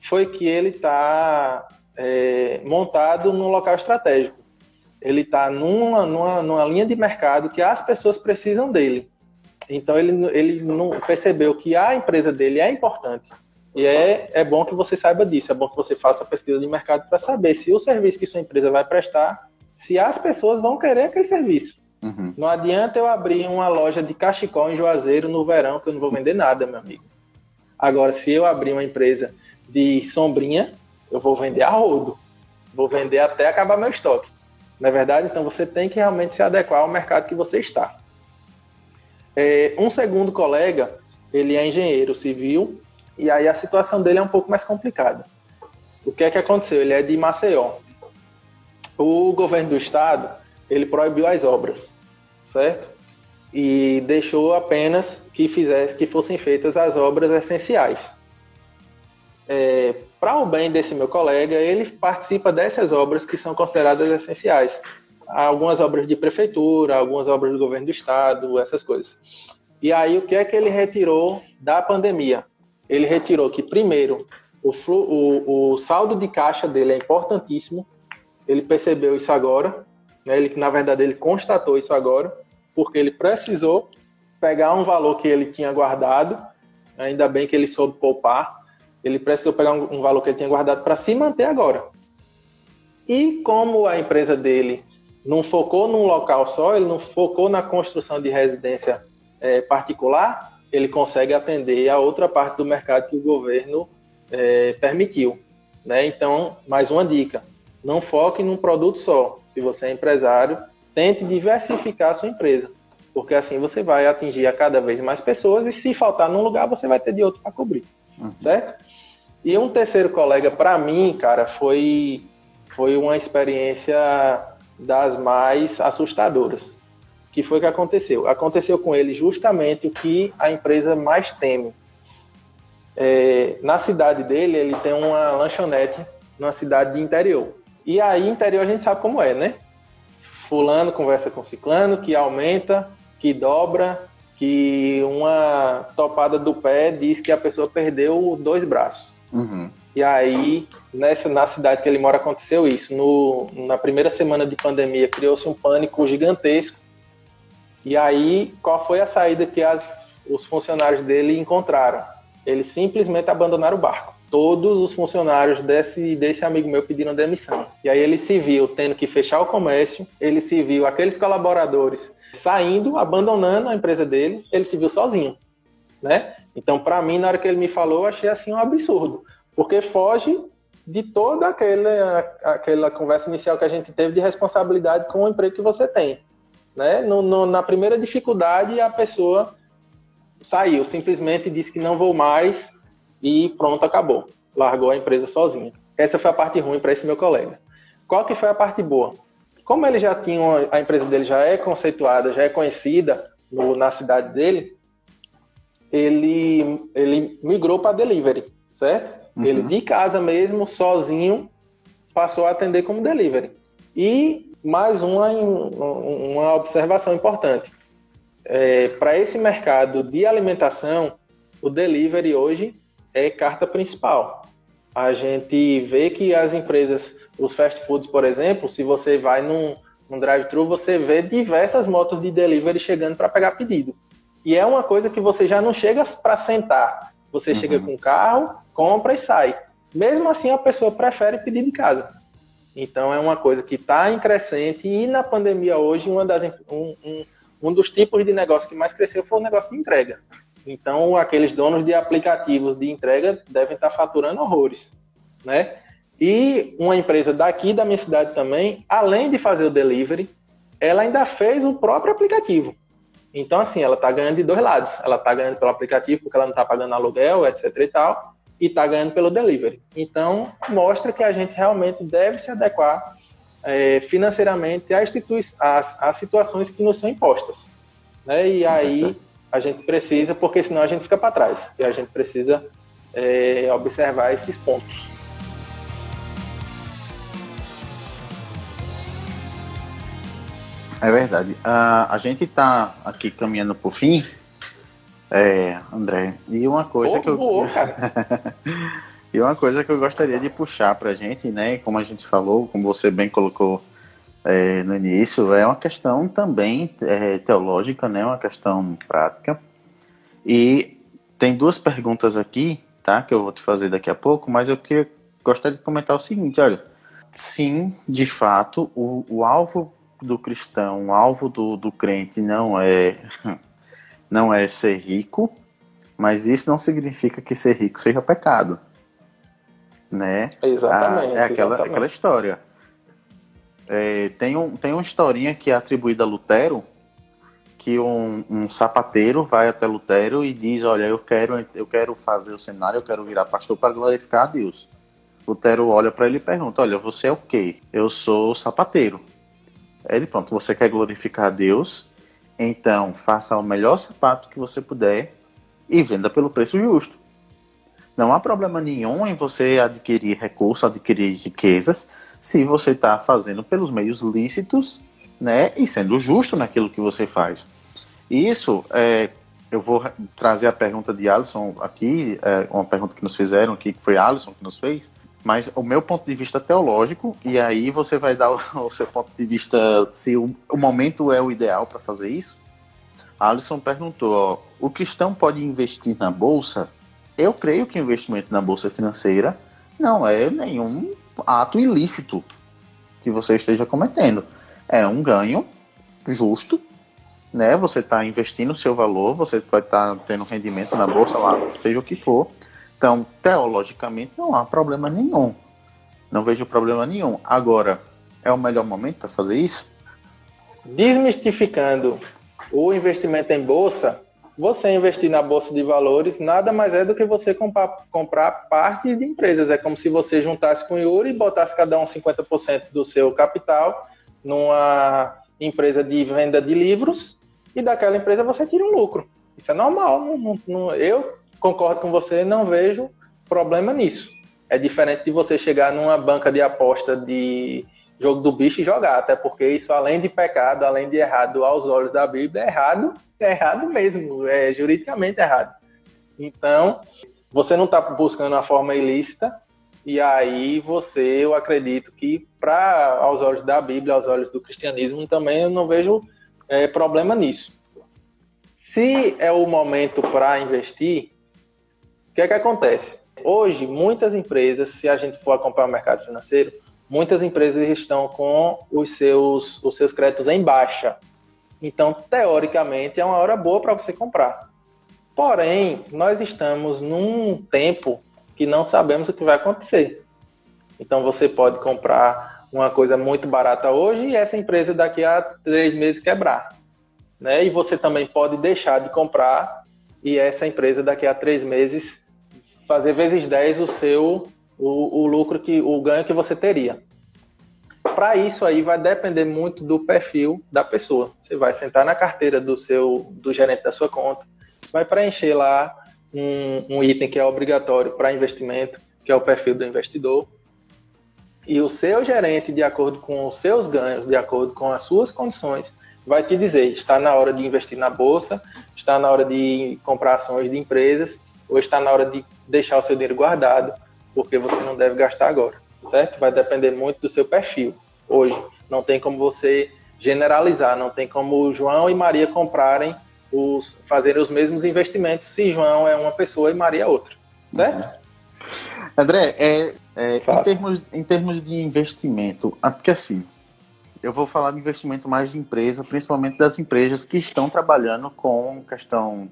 S2: foi que ele está é, montado num local estratégico. Ele está numa, numa, numa, linha de mercado que as pessoas precisam dele. Então ele, ele não percebeu que a empresa dele é importante. E é, é bom que você saiba disso, é bom que você faça a pesquisa de mercado para saber se o serviço que sua empresa vai prestar, se as pessoas vão querer aquele serviço. Uhum. Não adianta eu abrir uma loja de cachecol em Juazeiro no verão, que eu não vou vender nada, meu amigo. Agora, se eu abrir uma empresa de sombrinha, eu vou vender a rodo. Vou vender até acabar meu estoque. Não é verdade? Então você tem que realmente se adequar ao mercado que você está. É, um segundo colega, ele é engenheiro civil, e aí a situação dele é um pouco mais complicada. O que é que aconteceu? Ele é de Maceió. O governo do estado, ele proibiu as obras, certo? E deixou apenas que fizesse, que fossem feitas as obras essenciais. É, Para o bem desse meu colega, ele participa dessas obras que são consideradas essenciais. Algumas obras de prefeitura, algumas obras do governo do estado, essas coisas. E aí, o que é que ele retirou da pandemia? Ele retirou que, primeiro, o, flu, o, o saldo de caixa dele é importantíssimo. Ele percebeu isso agora. Né? Ele, na verdade, ele constatou isso agora, porque ele precisou pegar um valor que ele tinha guardado. Ainda bem que ele soube poupar ele precisou pegar um, um valor que ele tinha guardado para se manter agora. E como a empresa dele não focou num local só, ele não focou na construção de residência é, particular, ele consegue atender a outra parte do mercado que o governo é, permitiu. Né? Então, mais uma dica: não foque num produto só. Se você é empresário, tente diversificar a sua empresa, porque assim você vai atingir a cada vez mais pessoas e se faltar num lugar, você vai ter de outro para cobrir. Uhum. Certo? E um terceiro colega, para mim, cara, foi, foi uma experiência das mais assustadoras. Que foi o que aconteceu? Aconteceu com ele justamente o que a empresa mais teme. É, na cidade dele, ele tem uma lanchonete numa cidade de interior. E aí, interior, a gente sabe como é, né? Fulano conversa com ciclano, que aumenta, que dobra, que uma topada do pé diz que a pessoa perdeu dois braços. Uhum. E aí, nessa, na cidade que ele mora, aconteceu isso. No, na primeira semana de pandemia, criou-se um pânico gigantesco. E aí, qual foi a saída que as, os funcionários dele encontraram? Eles simplesmente abandonaram o barco. Todos os funcionários desse, desse amigo meu pediram demissão. E aí ele se viu tendo que fechar o comércio, ele se viu aqueles colaboradores saindo, abandonando a empresa dele, ele se viu sozinho, né? Então, para mim, na hora que ele me falou, eu achei assim um absurdo, porque foge de toda aquela, aquela conversa inicial que a gente teve de responsabilidade com o emprego que você tem. Né? No, no, na primeira dificuldade, a pessoa saiu, simplesmente disse que não vou mais e pronto, acabou. Largou a empresa sozinha. Essa foi a parte ruim para esse meu colega. Qual que foi a parte boa? Como ele já tinha, a empresa dele já é conceituada, já é conhecida no, na cidade dele, ele, ele migrou para delivery, certo? Uhum. Ele de casa mesmo, sozinho, passou a atender como delivery. E mais uma, uma observação importante. É, para esse mercado de alimentação, o delivery hoje é carta principal. A gente vê que as empresas, os fast foods, por exemplo, se você vai num, num drive-thru, você vê diversas motos de delivery chegando para pegar pedido. E é uma coisa que você já não chega para sentar. Você uhum. chega com o carro, compra e sai. Mesmo assim, a pessoa prefere pedir de casa. Então, é uma coisa que está em crescente. E na pandemia hoje, uma das, um, um, um dos tipos de negócio que mais cresceu foi o negócio de entrega. Então, aqueles donos de aplicativos de entrega devem estar tá faturando horrores, né? E uma empresa daqui da minha cidade também, além de fazer o delivery, ela ainda fez o próprio aplicativo. Então, assim, ela está ganhando de dois lados. Ela está ganhando pelo aplicativo, porque ela não está pagando aluguel, etc e tal, e está ganhando pelo delivery. Então, mostra que a gente realmente deve se adequar é, financeiramente as, as, as, situações que nos são impostas. Né? E aí a gente precisa, porque senão a gente fica para trás, e a gente precisa é, observar esses pontos.
S1: É verdade. Uh, a gente está aqui caminhando para o fim, é, André, e uma coisa que eu. Boa, e uma coisa que eu gostaria de puxar para a gente, né? Como a gente falou, como você bem colocou é, no início, é uma questão também é, teológica, né? Uma questão prática. E tem duas perguntas aqui, tá? Que eu vou te fazer daqui a pouco, mas eu queria, gostaria de comentar o seguinte, olha. Sim, de fato, o, o alvo do cristão, o alvo do, do crente não é não é ser rico, mas isso não significa que ser rico seja pecado, né?
S2: Exatamente.
S1: Ah, é aquela,
S2: exatamente.
S1: aquela história. É, tem, um, tem uma historinha que é atribuída a Lutero, que um, um, sapateiro vai até Lutero e diz, olha, eu quero, eu quero fazer o cenário, eu quero virar pastor para glorificar a Deus. Lutero olha para ele e pergunta, olha, você é o quê? Eu sou sapateiro. Ele, pronto, você quer glorificar a Deus, então faça o melhor sapato que você puder e venda pelo preço justo. Não há problema nenhum em você adquirir recursos, adquirir riquezas, se você está fazendo pelos meios lícitos, né, e sendo justo naquilo que você faz. Isso, é, eu vou trazer a pergunta de Alisson aqui, é, uma pergunta que nos fizeram aqui, que foi Alisson que nos fez, mas o meu ponto de vista teológico, e aí você vai dar o, seu ponto de vista se o, o momento é o ideal para fazer isso. Alisson perguntou: ó, o cristão pode investir na bolsa? Eu creio que o investimento na bolsa financeira não é nenhum ato ilícito que você esteja cometendo. É um ganho justo, né? Você está investindo o seu valor, você vai estar tá tendo rendimento na bolsa lá, seja o que for então, teologicamente, não há problema nenhum. Não vejo problema nenhum. Agora, é o melhor momento para fazer isso?
S2: Desmistificando o investimento em bolsa, você investir na bolsa de valores nada mais é do que você comprar, comprar parte de empresas. É como se você juntasse com o Yuri e botasse cada um 50% do seu capital numa empresa de venda de livros e daquela empresa você tira um lucro. Isso é normal. Não, não, não, eu concordo com você, não vejo problema nisso. É diferente de você chegar numa banca de aposta de jogo do bicho e jogar, até porque isso, além de pecado, além de errado aos olhos da Bíblia, é errado, é errado mesmo, é juridicamente errado. Então, você não está buscando a forma ilícita, e aí você, eu acredito que, para aos olhos da Bíblia, aos olhos do cristianismo, também eu não vejo é, problema nisso. Se é o momento para investir, o que é que acontece? Hoje, muitas empresas, se a gente for acompanhar o mercado financeiro, muitas empresas estão com os seus, os seus créditos em baixa. Então, teoricamente, é uma hora boa para você comprar. Porém, nós estamos num tempo que não sabemos o que vai acontecer. Então, você pode comprar uma coisa muito barata hoje e essa empresa daqui a três meses quebrar. Né? E você também pode deixar de comprar e essa empresa daqui a três meses fazer vezes 10 o seu o, o lucro que o ganho que você teria. Para isso aí vai depender muito do perfil da pessoa. Você vai sentar na carteira do seu do gerente da sua conta, vai preencher lá um, um item que é obrigatório para investimento, que é o perfil do investidor. E o seu gerente, de acordo com os seus ganhos, de acordo com as suas condições, vai te dizer: está na hora de investir na bolsa, está na hora de comprar ações de empresas ou está na hora de deixar o seu dinheiro guardado, porque você não deve gastar agora, certo? Vai depender muito do seu perfil. Hoje, não tem como você generalizar, não tem como João e Maria comprarem os fazerem os mesmos investimentos se João é uma pessoa e Maria é outra, certo? Uhum.
S1: André, é, é em, termos, em termos de investimento, ah, porque assim, eu vou falar de investimento mais de empresa, principalmente das empresas que estão trabalhando com questão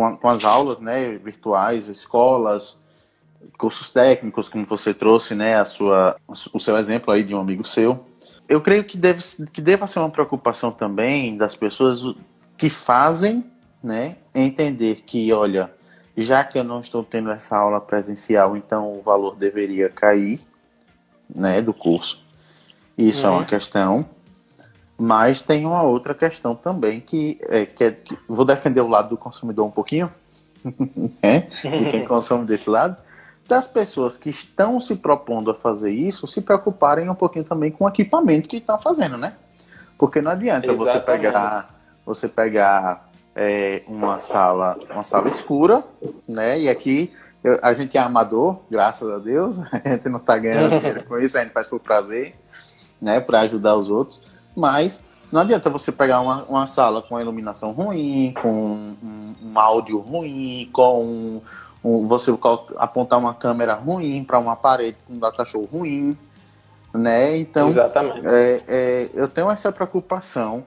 S1: com, com as aulas né, virtuais, escolas, cursos técnicos, como você trouxe, né, a sua, o seu exemplo aí de um amigo seu. Eu creio que deve, que deva ser uma preocupação também das pessoas que fazem, né, entender que, olha, já que eu não estou tendo essa aula presencial, então o valor deveria cair, né, do curso. Isso uhum. é uma uhum. questão. Mas tem uma outra questão também que, é, que, é, que vou defender o lado do consumidor um pouquinho, é, de quem consome desse lado, das pessoas que estão se propondo a fazer isso se preocuparem um pouquinho também com o equipamento que estão fazendo, né? Porque não adianta Exatamente. você pegar, você pegar é, uma sala, uma sala escura, né? E aqui eu, a gente é amador, graças a Deus, a gente não está ganhando dinheiro com isso, a gente faz por prazer, né? Para ajudar os outros mas não adianta você pegar uma, uma sala com iluminação ruim, com um, um áudio ruim, com um, um, você apontar uma câmera ruim para uma parede com um data show ruim, né? Então,
S2: Exatamente.
S1: É, é, eu tenho essa preocupação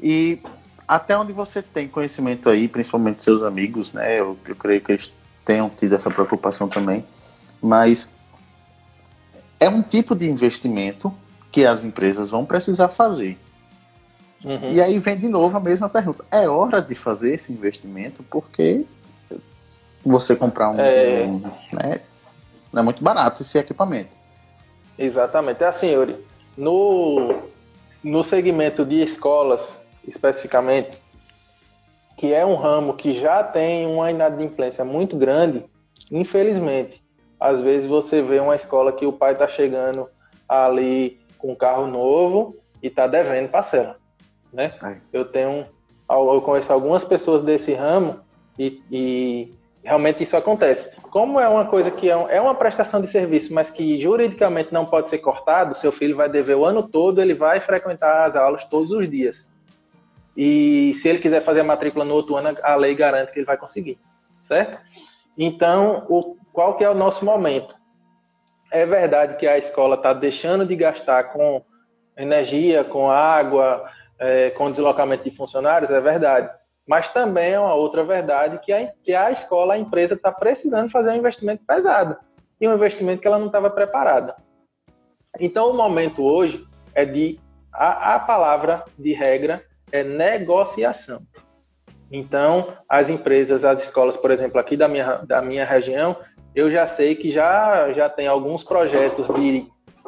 S1: e até onde você tem conhecimento aí, principalmente seus amigos, né? Eu, eu creio que eles tenham tido essa preocupação também, mas é um tipo de investimento que as empresas vão precisar fazer. Uhum. E aí vem de novo a mesma pergunta: é hora de fazer esse investimento? Porque você comprar um. É, um, né, não é muito barato esse equipamento.
S2: Exatamente. É assim, Yuri. No, no segmento de escolas, especificamente, que é um ramo que já tem uma inadimplência muito grande, infelizmente, às vezes você vê uma escola que o pai está chegando ali com carro novo e está devendo parcela, né? Eu tenho, eu conheço algumas pessoas desse ramo e, e, realmente isso acontece. Como é uma coisa que é, é uma prestação de serviço, mas que juridicamente não pode ser cortado, seu filho vai dever o ano todo, ele vai frequentar as aulas todos os dias. E se ele quiser fazer a matrícula no outro ano, a lei garante que ele vai conseguir, certo? Então, o, qual que é o nosso momento? É verdade que a escola está deixando de gastar com energia, com água, é, com deslocamento de funcionários, é verdade. Mas também é uma outra verdade que a, que a escola, a empresa, está precisando fazer um investimento pesado e um investimento que ela não estava preparada. Então, o momento hoje é de. A, a palavra de regra é negociação. Então, as empresas, as escolas, por exemplo, aqui da minha, da minha região, eu já sei que já, já tem alguns projetos de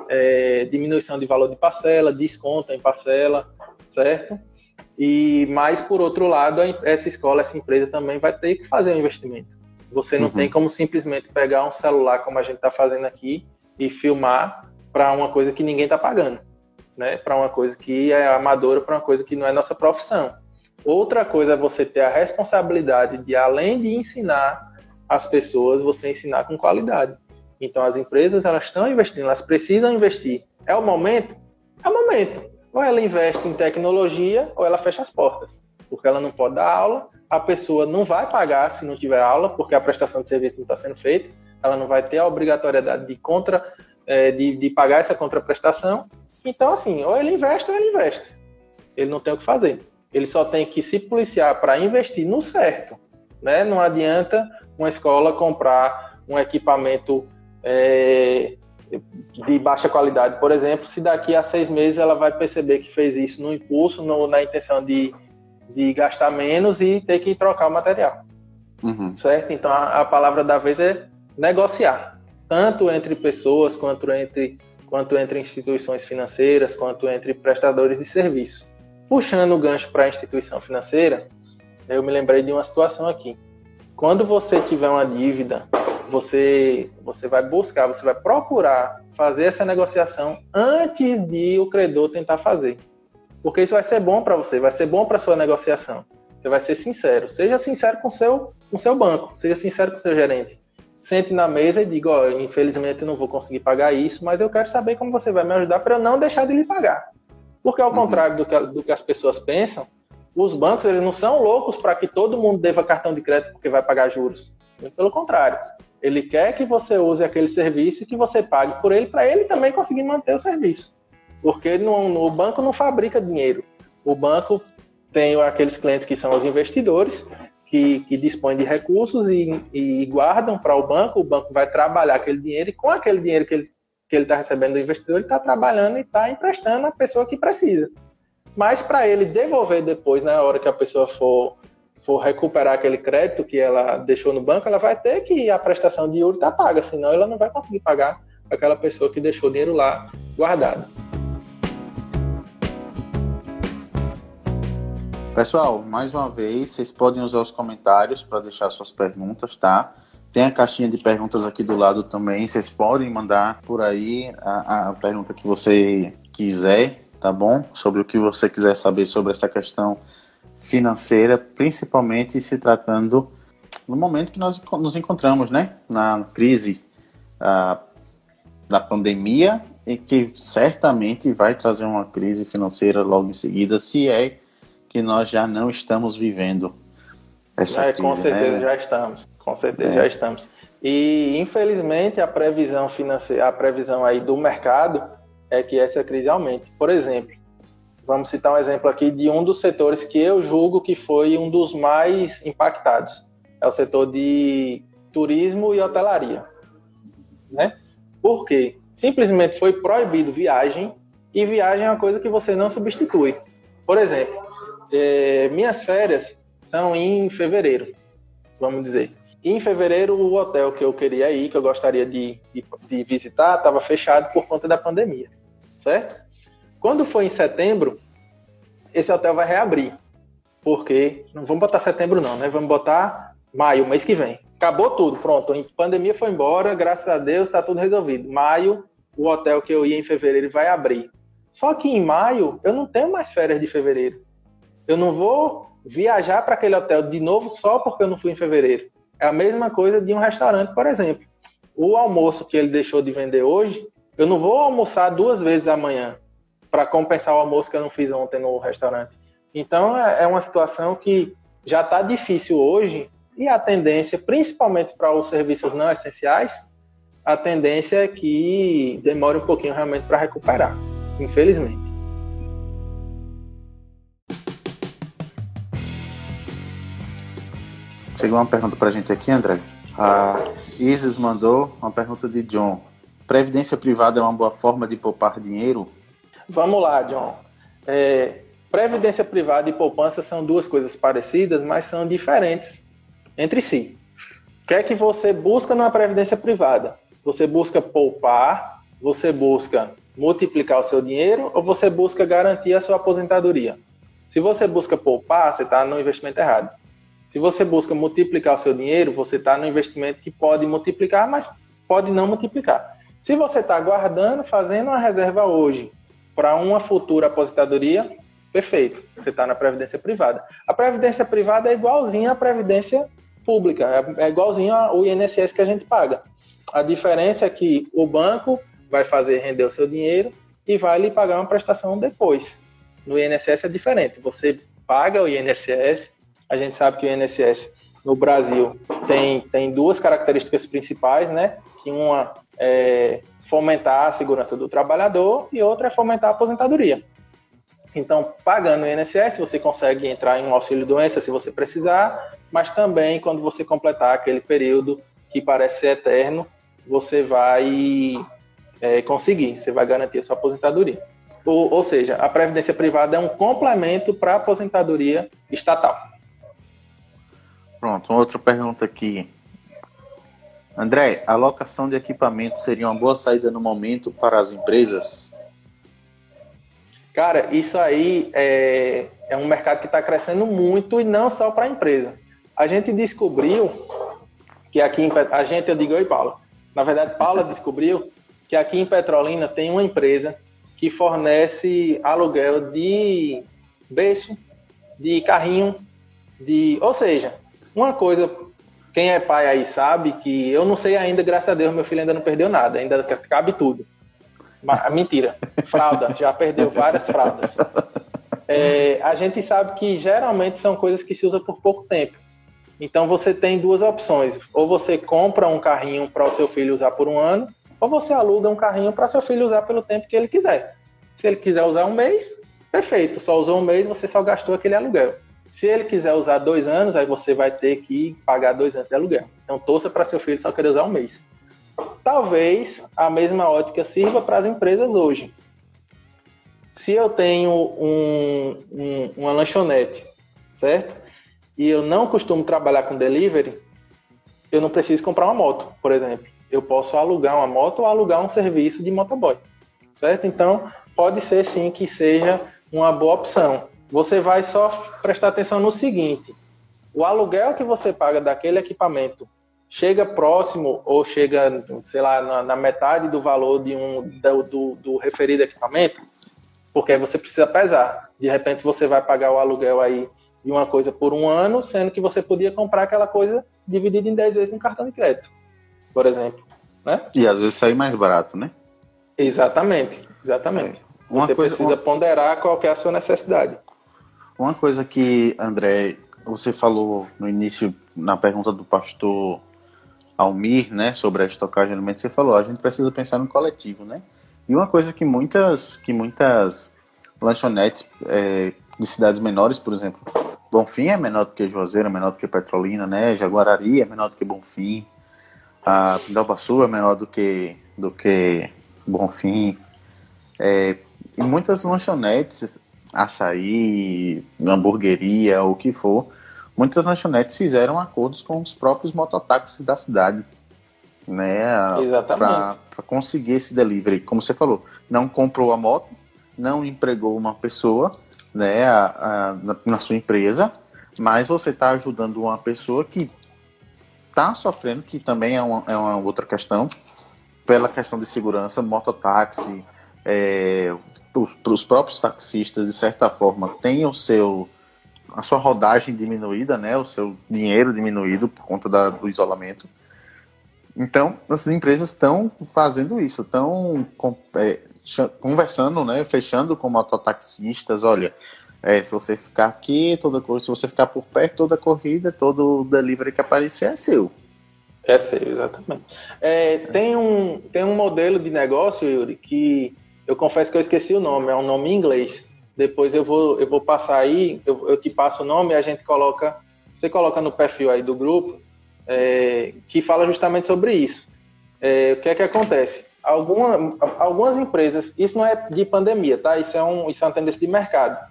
S2: é, diminuição de valor de parcela, desconto em parcela, certo? E mais por outro lado, essa escola, essa empresa também vai ter que fazer um investimento. Você não uhum. tem como simplesmente pegar um celular como a gente está fazendo aqui e filmar para uma coisa que ninguém está pagando, né? Para uma coisa que é amadora, para uma coisa que não é nossa profissão. Outra coisa é você ter a responsabilidade de, além de ensinar as pessoas você ensinar com qualidade. Então as empresas elas estão investindo, elas precisam investir. É o momento? É o momento. Ou ela investe em tecnologia ou ela fecha as portas, porque ela não pode dar aula, a pessoa não vai pagar se não tiver aula, porque a prestação de serviço não está sendo feita, ela não vai ter a obrigatoriedade de contra é, de, de pagar essa contraprestação. Então assim, ou ele investe ou ele investe. Ele não tem o que fazer. Ele só tem que se policiar para investir no certo. Né? Não adianta uma escola comprar um equipamento é, de baixa qualidade, por exemplo, se daqui a seis meses ela vai perceber que fez isso no impulso, no, na intenção de, de gastar menos e ter que trocar o material. Uhum. Certo? Então a, a, palavra da vez é negociar, tanto entre pessoas quanto entre, quanto entre instituições financeiras, quanto entre prestadores de serviços. Puxando o gancho para a instituição financeira, eu me lembrei de uma situação aqui. Quando você tiver uma dívida, você, você vai buscar, você vai procurar fazer essa negociação antes de o credor tentar fazer. Porque isso vai ser bom para você, vai ser bom para sua negociação. Você vai ser sincero. Seja sincero com seu, com seu banco, seja sincero com seu gerente. Sente na mesa e diga: oh, infelizmente eu não vou conseguir pagar isso, mas eu quero saber como você vai me ajudar para eu não deixar de lhe pagar. Porque, ao uhum. contrário do que, do que as pessoas pensam, os bancos eles não são loucos para que todo mundo deva cartão de crédito porque vai pagar juros. Pelo contrário. Ele quer que você use aquele serviço e que você pague por ele para ele também conseguir manter o serviço. Porque no, o banco não fabrica dinheiro. O banco tem aqueles clientes que são os investidores, que, que dispõem de recursos e, e guardam para o banco. O banco vai trabalhar aquele dinheiro e com aquele dinheiro que ele está recebendo do investidor, ele está trabalhando e está emprestando a pessoa que precisa. Mas para ele devolver depois, né, na hora que a pessoa for, for recuperar aquele crédito que ela deixou no banco, ela vai ter que a prestação de Yuri tá paga, senão ela não vai conseguir pagar aquela pessoa que deixou o dinheiro lá guardado.
S1: Pessoal, mais uma vez, vocês podem usar os comentários para deixar suas perguntas, tá? Tem a caixinha de perguntas aqui do lado também. Vocês podem mandar por aí a, a pergunta que você quiser, tá bom? Sobre o que você quiser saber sobre essa questão financeira, principalmente se tratando no momento que nós nos encontramos, né? Na crise uh, da pandemia e que certamente vai trazer uma crise financeira logo em seguida, se é que nós já não estamos vivendo essa é, crise.
S2: Com certeza né? já estamos, com certeza é. já estamos. E infelizmente a previsão financeira, a previsão aí do mercado é que essa crise aumente. Por exemplo, vamos citar um exemplo aqui de um dos setores que eu julgo que foi um dos mais impactados. É o setor de turismo e hotelaria. Né? Por quê? Simplesmente foi proibido viagem e viagem é uma coisa que você não substitui. Por exemplo, é, minhas férias são em fevereiro, vamos dizer. E em fevereiro, o hotel que eu queria ir, que eu gostaria de, de, de visitar, estava fechado por conta da pandemia certo? Quando for em setembro, esse hotel vai reabrir. Porque não vamos botar setembro não, né? Vamos botar maio, mês que vem. Acabou tudo, pronto. A pandemia foi embora, graças a Deus está tudo resolvido. Maio, o hotel que eu ia em fevereiro vai abrir. Só que em maio eu não tenho mais férias de fevereiro. Eu não vou viajar para aquele hotel de novo só porque eu não fui em fevereiro. É a mesma coisa de um restaurante, por exemplo. O almoço que ele deixou de vender hoje, eu não vou almoçar duas vezes amanhã para compensar o almoço que eu não fiz ontem no restaurante. Então é, é uma situação que já está difícil hoje e a tendência, principalmente para os serviços não essenciais, a tendência é que demore um pouquinho realmente para recuperar, infelizmente.
S1: Chegou uma pergunta para a gente aqui, André. A Isis mandou uma pergunta de John. Previdência privada é uma boa forma de poupar dinheiro?
S2: Vamos lá, John. É, previdência privada e poupança são duas coisas parecidas, mas são diferentes entre si. O que é que você busca numa previdência privada? Você busca poupar, você busca multiplicar o seu dinheiro ou você busca garantir a sua aposentadoria? Se você busca poupar, você está no investimento errado. Se você busca multiplicar o seu dinheiro, você está no investimento que pode multiplicar, mas pode não multiplicar. Se você está guardando, fazendo uma reserva hoje para uma futura aposentadoria, perfeito, você está na previdência privada. A previdência privada é igualzinha à previdência pública, é, é igualzinho ao INSS que a gente paga. A diferença é que o banco vai fazer render o seu dinheiro e vai lhe pagar uma prestação depois. No INSS é diferente, você paga o INSS, a gente sabe que o INSS no Brasil tem, tem duas características principais, né? Que uma é fomentar a segurança do trabalhador e outra é fomentar a aposentadoria. Então, pagando o INSS, você consegue entrar em um auxílio-doença se você precisar, mas também quando você completar aquele período que parece ser eterno, você vai é, conseguir, você vai garantir a sua aposentadoria. Ou, ou seja, a previdência privada é um complemento para a aposentadoria estatal.
S1: Pronto, outra pergunta aqui. André, a locação de equipamentos seria uma boa saída no momento para as empresas?
S2: Cara, isso aí é, é um mercado que está crescendo muito e não só para a empresa. A gente descobriu que aqui em a gente, eu digo oi, Paula. Na verdade, Paula descobriu que aqui em Petrolina tem uma empresa que fornece aluguel de berço, de carrinho, de, ou seja, uma coisa quem é pai aí sabe que eu não sei ainda, graças a Deus, meu filho ainda não perdeu nada, ainda cabe tudo. Mas, mentira, fralda, já perdeu várias fraldas. É, a gente sabe que geralmente são coisas que se usa por pouco tempo. Então você tem duas opções: ou você compra um carrinho para o seu filho usar por um ano, ou você aluga um carrinho para seu filho usar pelo tempo que ele quiser. Se ele quiser usar um mês, perfeito, só usou um mês, você só gastou aquele aluguel. Se ele quiser usar dois anos, aí você vai ter que pagar dois anos de aluguel. Então torça para seu filho só querer usar um mês. Talvez a mesma ótica sirva para as empresas hoje. Se eu tenho um, um, uma lanchonete, certo? E eu não costumo trabalhar com delivery, eu não preciso comprar uma moto, por exemplo. Eu posso alugar uma moto ou alugar um serviço de motoboy, certo? Então, pode ser sim que seja uma boa opção você vai só prestar atenção no seguinte: o aluguel que você paga daquele equipamento chega próximo ou chega, sei lá, na, na metade do valor de um do, do, do, referido equipamento, porque aí você precisa pesar. De repente você vai pagar o aluguel aí de uma coisa por um ano, sendo que você podia comprar aquela coisa dividida em 10 vezes no cartão de crédito, por exemplo. Né?
S1: E às vezes sair mais barato, né?
S2: Exatamente, exatamente. Uma você coisa, precisa uma... ponderar qual é a sua necessidade.
S1: Uma coisa que, André, você falou no início, na pergunta do pastor Almir, né, sobre a estocagem de alimentos, você falou, a gente precisa pensar no coletivo, né? E uma coisa que muitas, que muitas lanchonetes é, de cidades menores, por exemplo, Bonfim é menor do que Juazeiro, é menor do que Petrolina, né? Jaguarari é menor do que Bonfim, a Pindalbaçu é menor do que, do que Bonfim. É, e muitas lanchonetes, açaí, hamburgueria, o que for, muitas lanchonetes fizeram acordos com os próprios mototáxis da cidade, né? Para conseguir esse delivery. Como você falou, não comprou a moto, não empregou uma pessoa, né, a, a, na, na sua empresa, mas você está ajudando uma pessoa que está sofrendo, que também é uma, é uma outra questão, pela questão de segurança, mototáxi, é, os, os, próprios taxistas, de certa forma, têm o seu a sua rodagem diminuída, né, o seu dinheiro diminuído por conta da, do isolamento. Então, as empresas estão fazendo isso, estão é, conversando, né, fechando com mototaxistas, olha, é, se você ficar aqui, toda se você ficar por perto, toda corrida, todo delivery que aparecer é seu.
S2: É seu, exatamente. É, tem, um, tem um modelo de negócio, Yuri, que eu confesso que eu esqueci o nome, é um nome em inglês. Depois eu vou, eu vou passar aí, eu, eu te passo o nome e a gente coloca, você coloca no perfil aí do grupo, é, que fala justamente sobre isso. É, o que é que acontece? Alguma, algumas empresas, isso não é de pandemia, tá? Isso é, um, isso é uma tendência de mercado.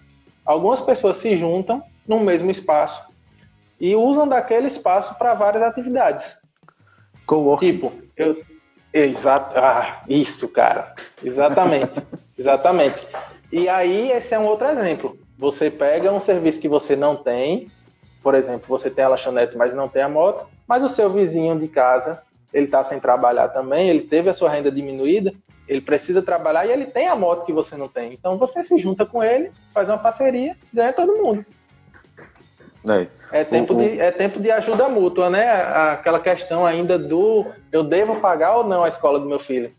S2: Algumas pessoas se juntam no mesmo espaço e usam daquele espaço para várias atividades.
S1: Coworking.
S2: Tipo, eu, exato, ah, isso, cara, exatamente, exatamente. E aí esse é um outro exemplo. Você pega um serviço que você não tem, por exemplo, você tem a lanchonete, mas não tem a moto, mas o seu vizinho de casa ele está sem trabalhar também, ele teve a sua renda diminuída, ele precisa trabalhar e ele tem a moto que você não tem. Então você se junta com ele, faz uma parceria, ganha todo mundo. É, é tempo, De, é tempo de ajuda mútua, né? Aquela questão ainda do eu devo pagar ou não a escola do meu filho.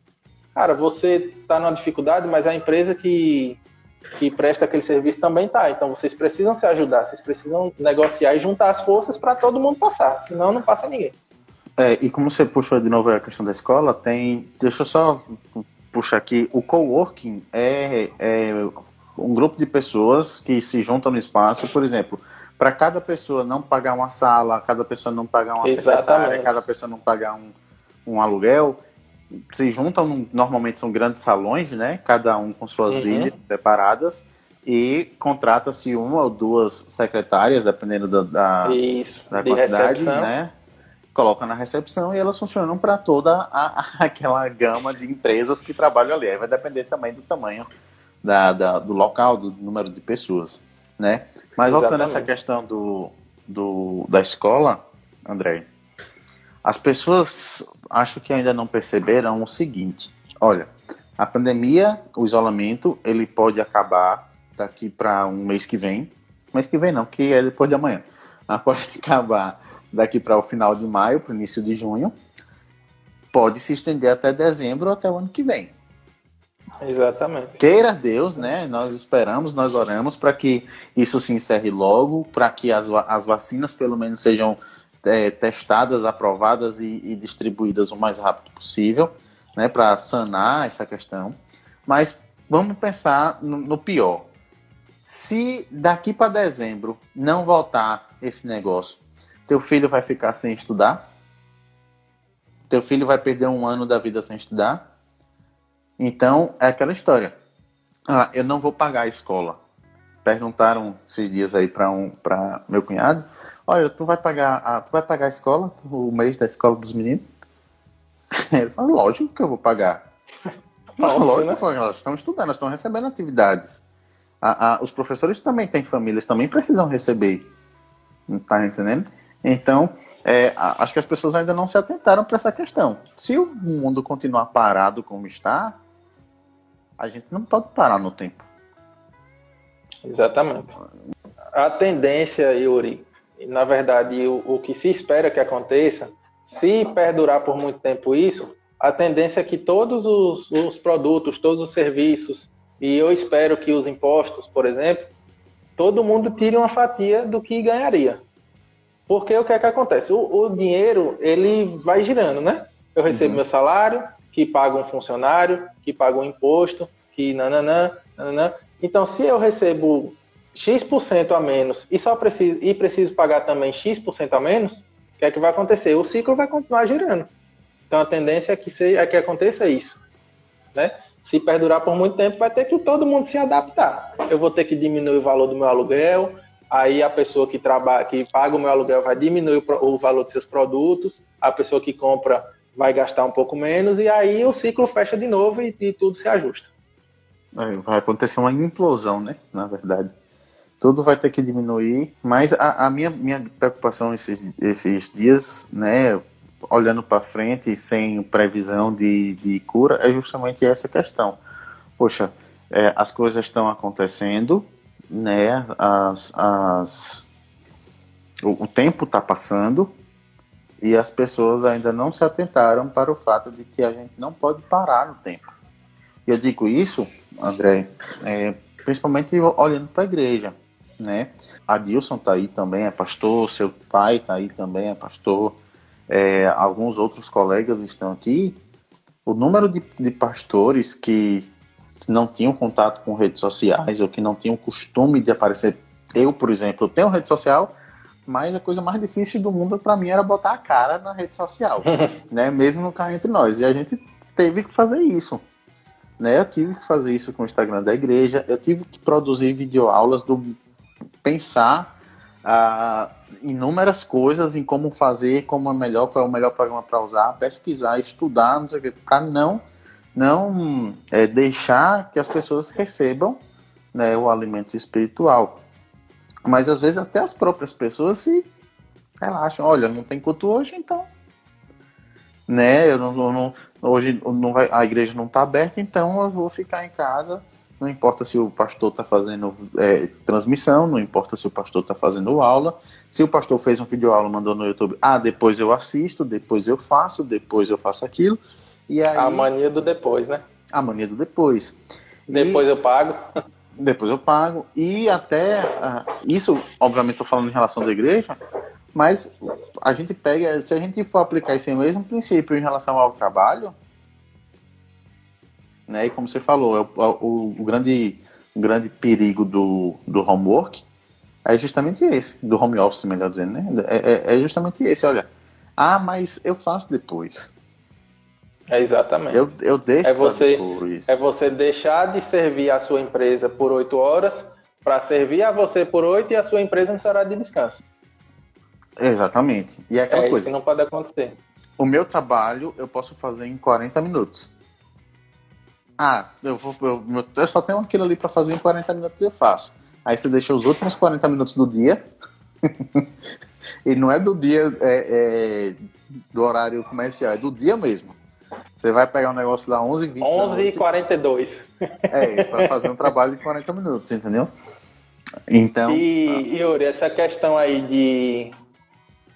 S2: Cara, você está numa dificuldade, mas a empresa que, que presta aquele serviço também tá. Então vocês precisam se ajudar, vocês precisam negociar e juntar as forças para todo mundo passar, senão não passa ninguém.
S1: É, e como você puxou de novo a questão da escola, tem. Deixa eu só puxar aqui. O coworking é, é um grupo de pessoas que se juntam no espaço, por exemplo, para cada pessoa não pagar uma sala, cada pessoa não pagar uma Exatamente. secretária, cada pessoa não pagar um, um aluguel, se juntam, normalmente são grandes salões, né? Cada um com suas uhum. ilhas separadas e contrata-se uma ou duas secretárias, dependendo da, da,
S2: Isso,
S1: da quantidade, recepção. né? coloca na recepção e elas funcionam para toda a, aquela gama de empresas que trabalham ali. Aí vai depender também do tamanho da, da, do local, do número de pessoas, né? Mas voltando a essa questão do, do, da escola, André, as pessoas acho que ainda não perceberam o seguinte: olha, a pandemia, o isolamento, ele pode acabar daqui para um mês que vem. Mês que vem não, que é depois de amanhã. Mas pode acabar daqui para o final de maio, para o início de junho, pode se estender até dezembro, até o ano que vem.
S2: Exatamente.
S1: Queira Deus, né? Nós esperamos, nós oramos para que isso se encerre logo, para que as, as vacinas pelo menos sejam é, testadas, aprovadas e, e, distribuídas o mais rápido possível, né? Para sanar essa questão. Mas vamos pensar no, no pior. Se daqui para dezembro não voltar esse negócio, teu filho vai ficar sem estudar? Teu filho vai perder um ano da vida sem estudar? Então, é aquela história. Ah, eu não vou pagar a escola. Perguntaram esses dias aí para um, meu cunhado, olha, tu vai pagar, a, tu vai pagar a escola, o mês da escola dos meninos? Ele falou, lógico que eu vou pagar. Lógico, lógico né? elas estão estudando, elas estão recebendo atividades. A, a, os professores também têm famílias, também precisam receber. Tá entendendo? Então, é, acho que as pessoas ainda não se atentaram para essa questão. Se o mundo continuar parado como está, a gente não pode parar no tempo.
S2: Exatamente. A tendência, Yuri, na verdade, o, o que se espera que aconteça, se perdurar por muito tempo isso, a tendência é que todos os, os produtos, todos os serviços, e eu espero que os impostos, por exemplo, todo mundo tire uma fatia do que ganharia. Porque o que é que acontece? O, o dinheiro, ele vai girando, né? Eu recebo uhum. meu salário, que paga um funcionário, que paga um imposto, que nananã, nananã. Então, se eu recebo X% a menos e só preciso, e preciso pagar também X% a menos, o que é que vai acontecer? O ciclo vai continuar girando. Então, a tendência é que, seja, é que aconteça isso. Né? Se perdurar por muito tempo, vai ter que todo mundo se adaptar. Eu vou ter que diminuir o valor do meu aluguel, aí a pessoa que trabalha, que paga o meu aluguel vai diminuir o, valor dos seus produtos, a pessoa que compra vai gastar um pouco menos e aí o ciclo fecha de novo e, e tudo se ajusta.
S1: Vai acontecer uma implosão, né? Na verdade, tudo vai ter que diminuir. Mas a, a minha, minha preocupação esses, esses dias, né? Olhando para frente sem previsão de, de cura, é justamente essa questão. Poxa, é, as coisas estão acontecendo, né? As, as, o, o tempo está passando e as pessoas ainda não se atentaram para o fato de que a gente não pode parar no tempo. Eu digo isso, André, é, principalmente olhando para a igreja, né? A Dilson está aí também, é pastor, seu pai está aí também, é pastor, é, alguns outros colegas estão aqui. O número de, de pastores que não tinham contato com redes sociais ou que não tinham costume de aparecer. Eu, por exemplo, tenho rede social, mas a coisa mais difícil do mundo para mim era botar a cara na rede social, né? Mesmo no carro entre nós. E a gente teve que fazer isso. Né? Eu tive que fazer isso com o Instagram da igreja, eu tive que produzir videoaulas do pensar ah, inúmeras coisas em como fazer, como é melhor, qual é o melhor programa para usar, pesquisar, estudar, não sei o que, para não não é, deixar que as pessoas recebam né, o alimento espiritual. Mas às vezes até as próprias pessoas se relaxam, olha, não tem culto hoje, então. Né, eu não, não hoje não vai, a igreja não está aberta, então eu vou ficar em casa. Não importa se o pastor está fazendo é, transmissão, não importa se o pastor está fazendo aula. Se o pastor fez um vídeo aula, mandou no YouTube, ah, depois eu assisto, depois eu faço, depois eu faço aquilo.
S2: E aí, a mania do depois, né?
S1: A mania do depois.
S2: Depois e, eu pago.
S1: Depois eu pago. E até. Uh, isso, obviamente, estou falando em relação da igreja, mas a gente pega. Se a gente for aplicar esse mesmo princípio em relação ao trabalho, né, e como você falou, é o, é o, o grande, o grande perigo do, do homework é justamente esse, do home office, melhor dizendo, né? É, é, é justamente esse, olha. Ah, mas eu faço depois.
S2: É exatamente.
S1: Eu, eu deixo
S2: é você, É você deixar de servir a sua empresa por oito horas para servir a você por oito e a sua empresa no seu horário de descanso.
S1: Exatamente. E é aquela é, coisa.
S2: Isso não pode acontecer.
S1: O meu trabalho eu posso fazer em 40 minutos. Ah, eu, vou, eu, eu só tenho aquilo ali para fazer em 40 minutos e eu faço. Aí você deixa os últimos 40 minutos do dia. e não é do dia é, é, do horário comercial, é do dia mesmo. Você vai pegar um negócio lá 11
S2: 20 11 e 42
S1: É, para fazer um trabalho de 40 minutos, entendeu? Então.
S2: E, Yuri, essa questão aí de,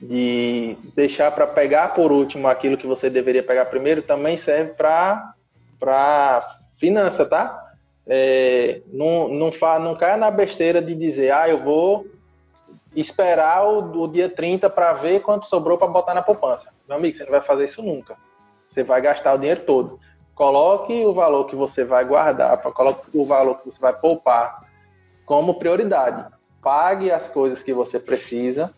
S2: de deixar para pegar por último aquilo que você deveria pegar primeiro também serve para finança, tá? É, não, não, fa, não caia na besteira de dizer, ah, eu vou esperar o, o dia 30 para ver quanto sobrou para botar na poupança. Meu amigo, você não vai fazer isso nunca. Você vai gastar o dinheiro todo. Coloque o valor que você vai guardar, coloque o valor que você vai poupar como prioridade. Pague as coisas que você precisa.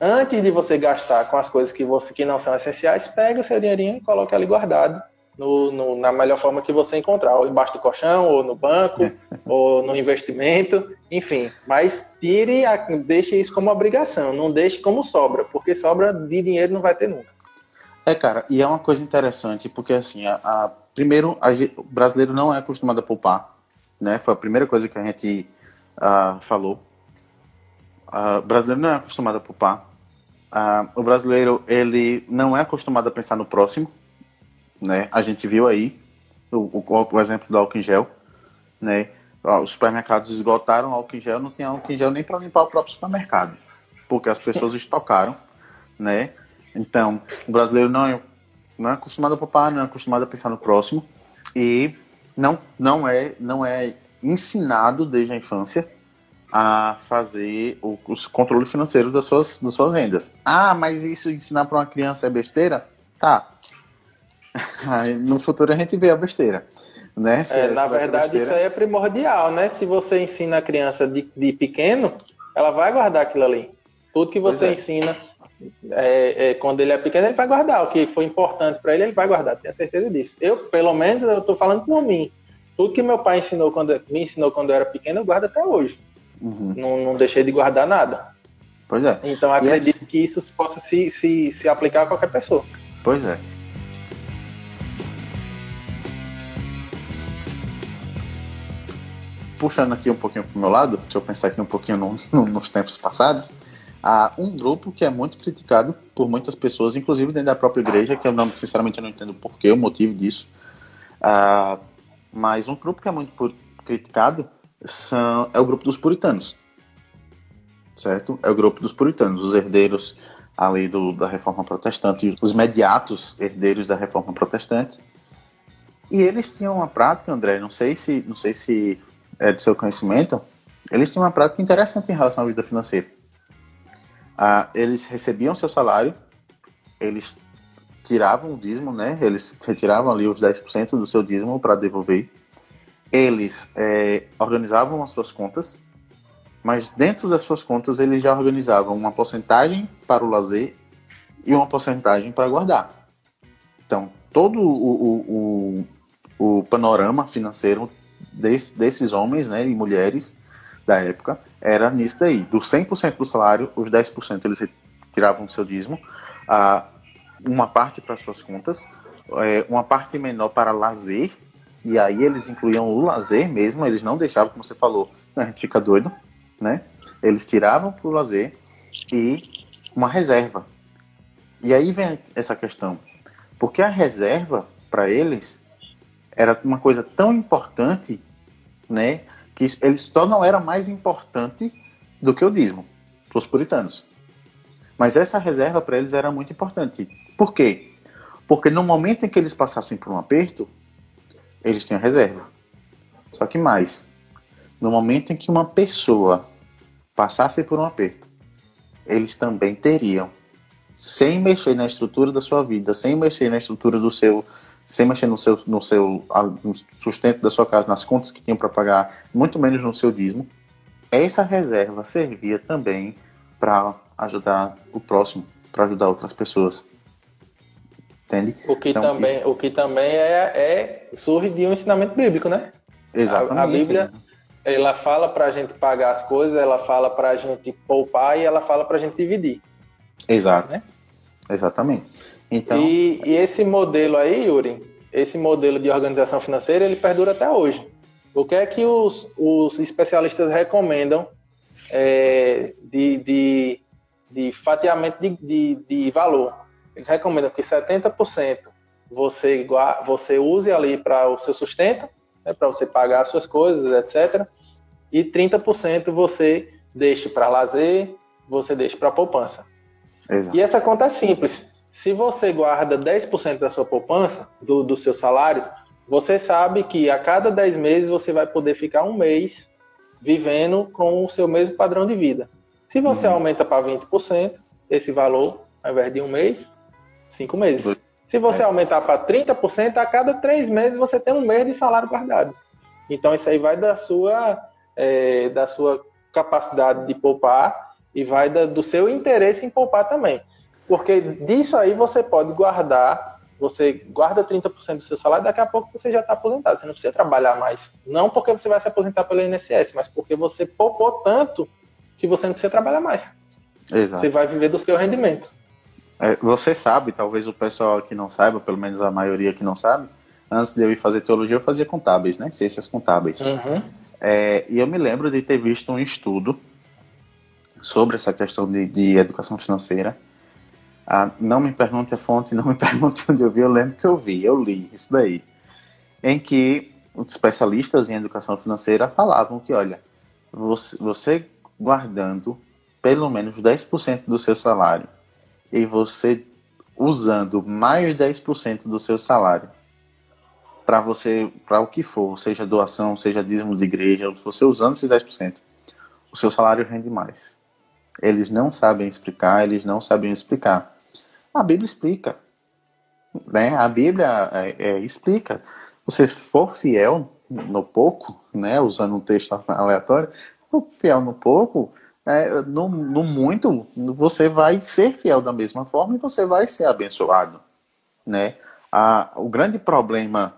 S2: Antes de você gastar com as coisas que, você, que não são essenciais, pegue o seu dinheirinho e coloque ali guardado no, no, na melhor forma que você encontrar, ou embaixo do colchão, ou no banco, ou no investimento, enfim. Mas tire, deixe isso como obrigação, não deixe como sobra, porque sobra de dinheiro não vai ter nunca.
S1: É, cara, e é uma coisa interessante, porque assim, a, a primeiro, a, o brasileiro não é acostumado a poupar, né? Foi a primeira coisa que a gente uh, falou. Uh, o brasileiro não é acostumado a poupar. Uh, o brasileiro ele não é acostumado a pensar no próximo, né? A gente viu aí o, o, o exemplo do álcool em gel, né? Os supermercados esgotaram álcool em gel, não tinha álcool em gel nem para limpar o próprio supermercado, porque as pessoas estocaram, né? Então, o brasileiro não é, não é acostumado a poupar, não é acostumado a pensar no próximo e não, não, é, não é ensinado desde a infância a fazer o, os controle financeiro das suas, das suas rendas. Ah, mas isso ensinar para uma criança é besteira? Tá. no futuro a gente vê a besteira. Né?
S2: É, na verdade, isso aí é primordial, né? Se você ensina a criança de, de pequeno, ela vai guardar aquilo ali. Tudo que você é. ensina é, é, quando ele é pequeno, ele vai guardar. O que foi importante para ele, ele vai guardar. Tenho certeza disso. Eu, pelo menos, eu estou falando por mim. Tudo que meu pai ensinou quando, me ensinou quando eu era pequeno, eu guardo até hoje. Uhum. Não, não, deixei de guardar nada.
S1: Pois é.
S2: Então acredito assim... que isso possa se, se, se aplicar a qualquer pessoa.
S1: Pois é. Puxando aqui um pouquinho para o meu lado, deixa eu pensar aqui um pouquinho no, no, nos tempos passados há um grupo que é muito criticado por muitas pessoas, inclusive dentro da própria igreja, que eu não, sinceramente eu não entendo por que, o motivo disso. Uh, mas um grupo que é muito criticado são, é o grupo dos puritanos. Certo? É o grupo dos puritanos, os herdeiros ali do, da reforma protestante, os imediatos herdeiros da reforma protestante. E eles tinham uma prática, André, não sei se, não sei se é de seu conhecimento, eles tinham uma prática interessante em relação à vida financeira ah, eles recebiam seu salário, eles tiravam o dízimo, né? Eles retiravam ali os 10% do seu dízimo para devolver. Eles é, organizavam as suas contas, mas dentro das suas contas eles já organizavam uma porcentagem para o lazer e uma porcentagem para guardar. Então, todo o, o, o, o panorama financeiro desse, desses homens né, e mulheres da época era nisso daí. Do 100% do salário, os 10% eles tiravam do seu dízimo, uh, uma parte para suas contas, é, uma parte menor para lazer, e aí eles incluíam o lazer mesmo, eles não deixavam, como você falou, senão a gente fica doido, né? Eles tiravam para o lazer e uma reserva. E aí vem essa questão, porque a reserva para eles era uma coisa tão importante, né? Que ele só não era mais importante do que o dízimo para os puritanos. Mas essa reserva para eles era muito importante. Por quê? Porque no momento em que eles passassem por um aperto, eles tinham reserva. Só que mais, no momento em que uma pessoa passasse por um aperto, eles também teriam, sem mexer na estrutura da sua vida, sem mexer na estrutura do seu sem mexer no seu, no seu no sustento da sua casa, nas contas que tinham para pagar, muito menos no seu dízimo, essa reserva servia também para ajudar o próximo, para ajudar outras pessoas. Entende?
S2: O que então, também, isso... o que também é, é surge de um ensinamento bíblico, né?
S1: Exatamente.
S2: A, a Bíblia, ela fala para a gente pagar as coisas, ela fala para a gente poupar e ela fala para a gente dividir.
S1: Exato. Né? Exatamente. Então...
S2: E, e, esse modelo aí, Yuri, esse modelo de organização financeira, ele perdura até hoje. O que é que os, os especialistas recomendam é, de, de, de, fatiamento de, de, de, valor? Eles recomendam que 70% você, você use ali para o seu sustento, né, para você pagar as suas coisas, etc. E 30% você deixe para lazer, você deixe para poupança. Exato. E essa conta é simples. Se você guarda 10% da sua poupança, do, do seu salário, você sabe que a cada 10 meses você vai poder ficar um mês vivendo com o seu mesmo padrão de vida. Se você uhum. aumenta para 20%, esse valor, ao invés de um mês, cinco meses. Se você é. aumentar para 30%, a cada três meses você tem um mês de salário guardado. Então isso aí vai da sua, é, da sua capacidade de poupar e vai da, do seu interesse em poupar também. Porque disso aí você pode guardar, você guarda 30% do seu salário, daqui a pouco você já está aposentado, você não precisa trabalhar mais. Não porque você vai se aposentar pelo INSS, mas porque você poupou tanto que você não precisa trabalhar mais. Exato. Você vai viver do seu rendimento.
S1: É, você sabe, talvez o pessoal que não saiba, pelo menos a maioria que não sabe, antes de eu ir fazer teologia, eu fazia contábeis, né? Ciências contábeis.
S2: Uhum.
S1: É, e eu me lembro de ter visto um estudo sobre essa questão de, de educação financeira. Ah, não me pergunte a fonte, não me pergunte onde eu vi, eu lembro que eu vi, eu li isso daí. Em que os especialistas em educação financeira falavam que, olha, você, você guardando pelo menos 10% do seu salário e você usando mais 10% do seu salário para você, para o que for, seja doação, seja dízimo de igreja, você usando esses 10%, o seu salário rende mais. Eles não sabem explicar, eles não sabem explicar. A Bíblia explica. Né? A Bíblia é, é, explica. Você for fiel no pouco, né? usando um texto aleatório, for fiel no pouco, é, no, no muito, você vai ser fiel da mesma forma e você vai ser abençoado. Né? A, o grande problema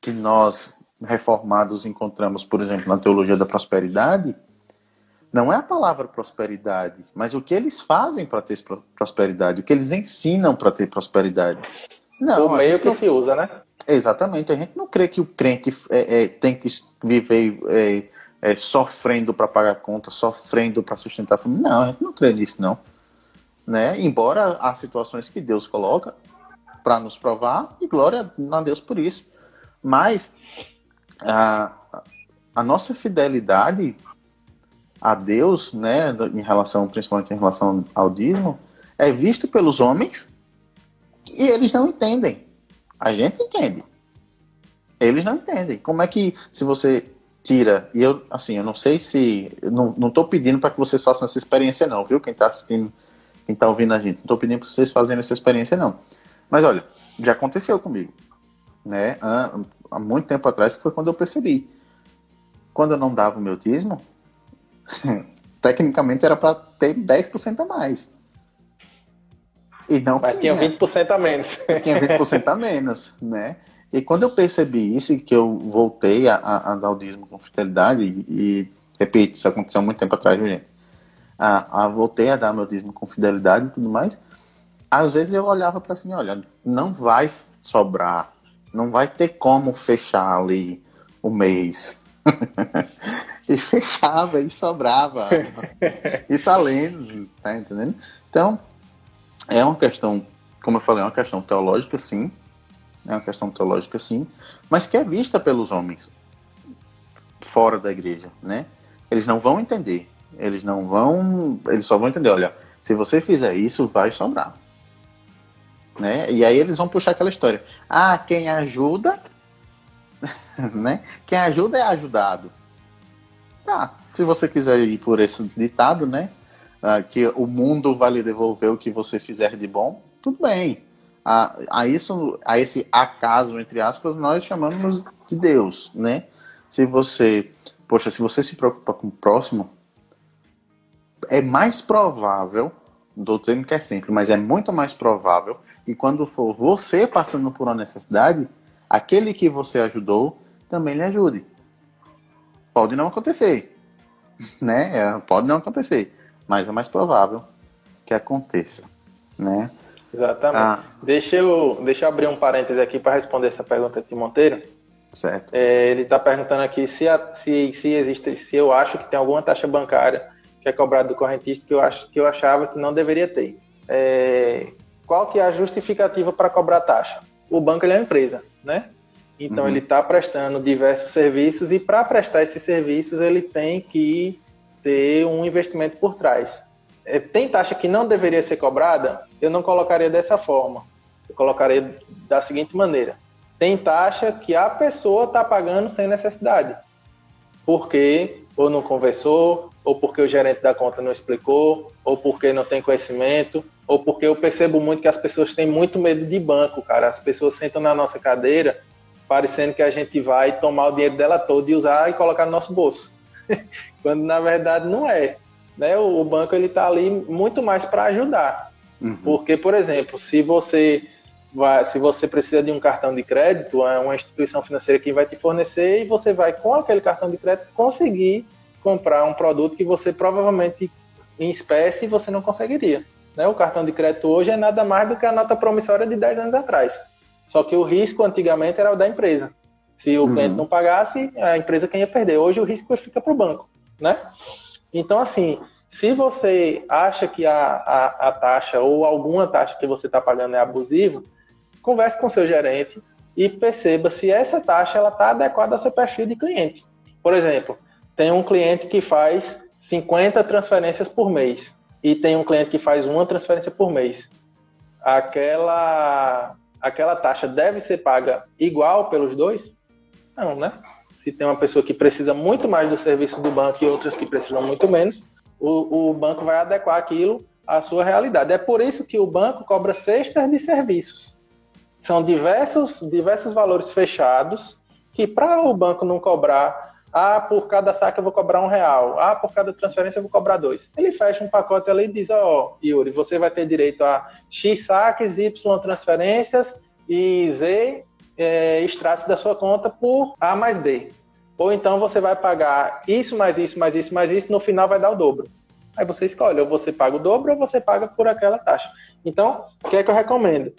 S1: que nós reformados encontramos, por exemplo, na teologia da prosperidade, não é a palavra prosperidade, mas o que eles fazem para ter prosperidade, o que eles ensinam para ter prosperidade.
S2: Não, o meio que não... se usa, né?
S1: Exatamente. A gente não crê que o crente é, é, tem que viver é, é sofrendo para pagar conta, sofrendo para sustentar a família. Não, a gente não crê nisso, não. Né? Embora há situações que Deus coloca para nos provar, e glória a Deus por isso. Mas a, a nossa fidelidade a Deus, né, em relação, principalmente em relação ao dízimo, é visto pelos homens e eles não entendem. A gente entende. Eles não entendem. Como é que, se você tira, e eu, assim, eu não sei se, não, não tô pedindo para que vocês façam essa experiência não, viu? Quem está assistindo, quem está ouvindo a gente, não tô pedindo para vocês fazerem essa experiência não. Mas olha, já aconteceu comigo, né? Há, há muito tempo atrás que foi quando eu percebi. Quando eu não dava o meu dízimo, Tecnicamente era para ter 10% a mais.
S2: E não Mas tinha, tinha 20% a menos.
S1: Tinha 20% a menos, né? E quando eu percebi isso e que eu voltei a, a, a dar o dízimo com fidelidade, e, e, repito, isso aconteceu muito tempo atrás, gente? A, a, voltei a dar meu dízimo com fidelidade e tudo mais, às vezes eu olhava para assim, olha, não vai sobrar, não vai ter como fechar ali o mês. e fechava e sobrava. Isso além, tá entendendo? Então, é uma questão, como eu falei, é uma questão teológica, sim. É uma questão teológica, sim. Mas que é vista pelos homens fora da igreja, né? Eles não vão entender. Eles não vão. Eles só vão entender, olha, se você fizer isso, vai sobrar. Né? E aí eles vão puxar aquela história. Ah, quem ajuda, né? Quem ajuda é ajudado. Tá, se você quiser ir por esse ditado, né? Ah, que o mundo vai lhe devolver o que você fizer de bom, tudo bem. A, a, isso, a esse acaso, entre aspas, nós chamamos de Deus, né? Se você, poxa, se você se preocupa com o próximo, é mais provável, não estou dizendo que é sempre, mas é muito mais provável que quando for você passando por uma necessidade, aquele que você ajudou também lhe ajude. Pode não acontecer, né? É, pode não acontecer, mas é mais provável que aconteça, né?
S2: Exatamente. Ah. Deixa, eu, deixa eu abrir um parêntese aqui para responder essa pergunta de Monteiro.
S1: Certo.
S2: É, ele está perguntando aqui se, a, se, se existe, se eu acho que tem alguma taxa bancária que é cobrada do correntista que eu, acho, que eu achava que não deveria ter. É, qual que é a justificativa para cobrar taxa? O banco é uma empresa, né? Então, uhum. ele está prestando diversos serviços e, para prestar esses serviços, ele tem que ter um investimento por trás. É, tem taxa que não deveria ser cobrada? Eu não colocaria dessa forma. Eu colocaria da seguinte maneira: tem taxa que a pessoa está pagando sem necessidade, porque ou não conversou, ou porque o gerente da conta não explicou, ou porque não tem conhecimento, ou porque eu percebo muito que as pessoas têm muito medo de banco, cara. As pessoas sentam na nossa cadeira parecendo que a gente vai tomar o dinheiro dela todo e usar e colocar no nosso bolso. Quando na verdade não é. Né? O, o banco ele está ali muito mais para ajudar. Uhum. Porque, por exemplo, se você vai, se você precisa de um cartão de crédito, é uma instituição financeira que vai te fornecer e você vai com aquele cartão de crédito conseguir comprar um produto que você provavelmente em espécie você não conseguiria. Né? O cartão de crédito hoje é nada mais do que a nota promissória de 10 anos atrás. Só que o risco antigamente era o da empresa. Se o uhum. cliente não pagasse, a empresa quem ia perder. Hoje o risco fica para o banco, né? Então, assim, se você acha que a, a, a taxa ou alguma taxa que você está pagando é abusiva, converse com seu gerente e perceba se essa taxa ela está adequada ao seu perfil de cliente. Por exemplo, tem um cliente que faz 50 transferências por mês e tem um cliente que faz uma transferência por mês. Aquela aquela taxa deve ser paga igual pelos dois? Não, né? Se tem uma pessoa que precisa muito mais do serviço do banco e outras que precisam muito menos, o, o banco vai adequar aquilo à sua realidade. É por isso que o banco cobra cestas de serviços. São diversos, diversos valores fechados que, para o banco não cobrar ah, por cada saque eu vou cobrar um real. Ah, por cada transferência eu vou cobrar dois. Ele fecha um pacote ali e diz, ó, oh, Yuri, você vai ter direito a X saques, Y transferências e Z é, extratos da sua conta por A mais B. Ou então você vai pagar isso, mais isso, mais isso, mais isso, no final vai dar o dobro. Aí você escolhe, ou você paga o dobro ou você paga por aquela taxa. Então, o que é que eu recomendo?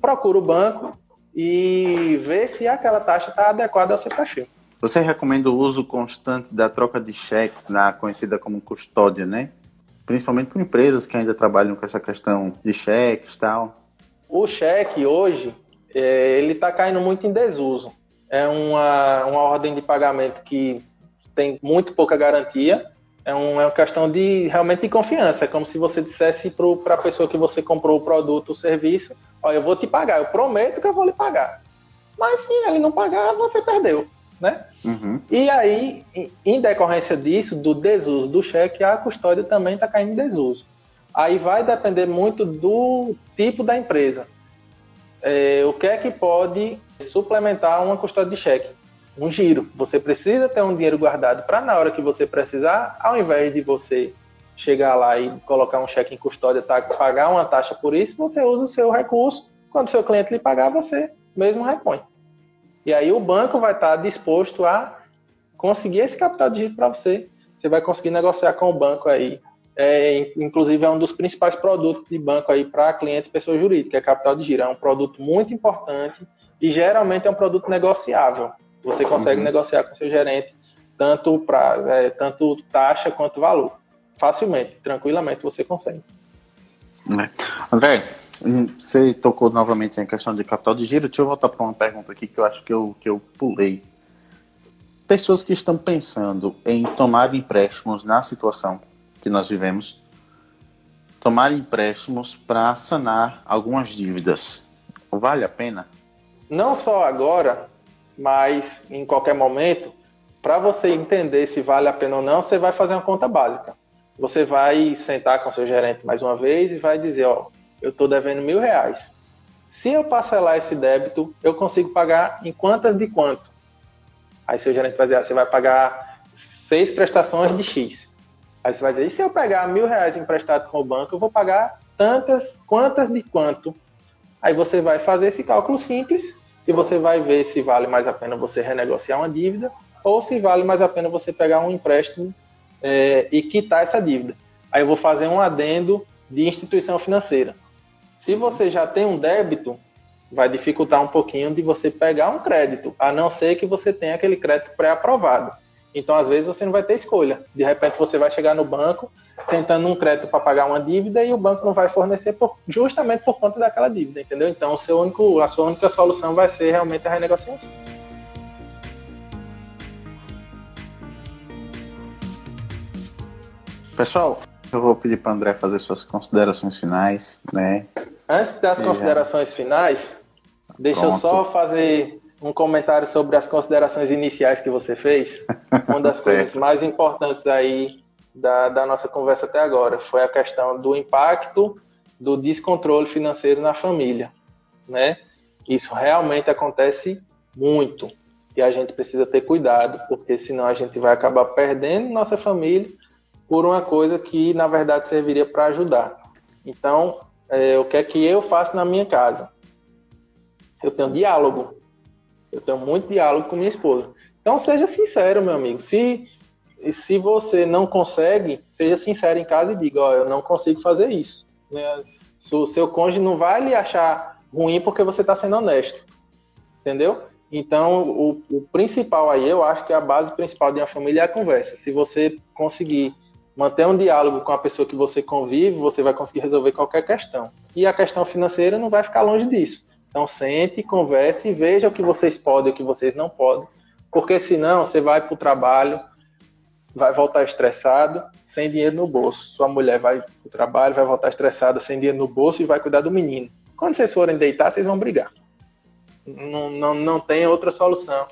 S2: Procura o banco e vê se aquela taxa está adequada ao seu perfil.
S1: Você recomenda o uso constante da troca de cheques, na conhecida como custódia, né? Principalmente para empresas que ainda trabalham com essa questão de cheques e tal.
S2: O cheque hoje, é, ele está caindo muito em desuso. É uma, uma ordem de pagamento que tem muito pouca garantia. É, um, é uma questão de realmente de confiança. É como se você dissesse para a pessoa que você comprou o produto, o serviço, olha, eu vou te pagar, eu prometo que eu vou lhe pagar. Mas se ele não pagar, você perdeu né? Uhum. E aí, em decorrência disso, do desuso do cheque, a custódia também está caindo em desuso. Aí vai depender muito do tipo da empresa. É, o que é que pode suplementar uma custódia de cheque? Um giro. Você precisa ter um dinheiro guardado para na hora que você precisar, ao invés de você chegar lá e colocar um cheque em custódia, tá, pagar uma taxa por isso, você usa o seu recurso. Quando seu cliente lhe pagar, você mesmo repõe. E aí o banco vai estar disposto a conseguir esse capital de giro para você. Você vai conseguir negociar com o banco aí. É, inclusive é um dos principais produtos de banco aí para cliente pessoa jurídica, é capital de giro. É um produto muito importante e geralmente é um produto negociável. Você consegue uhum. negociar com seu gerente tanto para é, tanto taxa quanto valor. Facilmente, tranquilamente você consegue.
S1: É. André, você tocou novamente em questão de capital de giro. Deixa eu voltar para uma pergunta aqui que eu acho que eu, que eu pulei. Pessoas que estão pensando em tomar empréstimos na situação que nós vivemos, tomar empréstimos para sanar algumas dívidas, vale a pena?
S2: Não só agora, mas em qualquer momento, para você entender se vale a pena ou não, você vai fazer uma conta básica. Você vai sentar com seu gerente mais uma vez e vai dizer, ó, eu estou devendo mil reais. Se eu parcelar esse débito, eu consigo pagar em quantas de quanto? Aí seu gerente vai dizer, ah, você vai pagar seis prestações de X. Aí você vai dizer, e se eu pegar mil reais emprestado com o banco, eu vou pagar tantas, quantas de quanto? Aí você vai fazer esse cálculo simples e você vai ver se vale mais a pena você renegociar uma dívida ou se vale mais a pena você pegar um empréstimo é, e quitar essa dívida. Aí eu vou fazer um adendo de instituição financeira. Se você já tem um débito, vai dificultar um pouquinho de você pegar um crédito, a não ser que você tenha aquele crédito pré-aprovado. Então, às vezes, você não vai ter escolha. De repente, você vai chegar no banco tentando um crédito para pagar uma dívida e o banco não vai fornecer por, justamente por conta daquela dívida, entendeu? Então, seu único, a sua única solução vai ser realmente a renegociação.
S1: Pessoal, eu vou pedir para André fazer suas considerações finais, né?
S2: Antes das considerações finais, deixa Pronto. eu só fazer um comentário sobre as considerações iniciais que você fez. Uma das coisas mais importantes aí da, da nossa conversa até agora foi a questão do impacto do descontrole financeiro na família, né? Isso realmente acontece muito e a gente precisa ter cuidado, porque senão a gente vai acabar perdendo nossa família por uma coisa que na verdade serviria para ajudar. Então, é, o que é que eu faço na minha casa? Eu tenho diálogo. Eu tenho muito diálogo com minha esposa. Então, seja sincero, meu amigo. Se, se você não consegue, seja sincero em casa e diga: Ó, eu não consigo fazer isso. Né? Se o seu cônjuge não vai lhe achar ruim porque você está sendo honesto. Entendeu? Então, o, o, principal aí, eu acho que a base principal de uma família é a conversa. Se você conseguir manter um diálogo com a pessoa que você convive, você vai conseguir resolver qualquer questão. E a questão financeira não vai ficar longe disso. Então, sente, converse e veja o que vocês podem e o que vocês não podem. Porque senão, você vai para o trabalho, vai voltar estressado, sem dinheiro no bolso. Sua mulher vai para o trabalho, vai voltar estressada, sem dinheiro no bolso e vai cuidar do menino. Quando vocês forem deitar, vocês vão brigar. Não, não, não tem outra solução.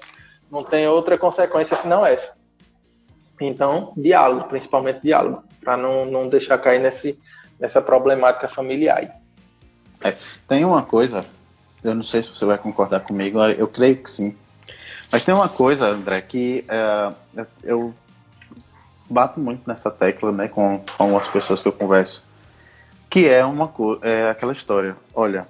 S2: Não tem outra consequência senão essa. Então, diálogo, principalmente diálogo, para não, não deixar cair nesse, nessa problemática familiar.
S1: É, tem uma coisa, eu não sei se você vai concordar comigo, eu creio que sim. Mas tem uma coisa, André, que é, eu bato muito nessa tecla, né, com, com as pessoas que eu converso, que é uma é aquela história. Olha,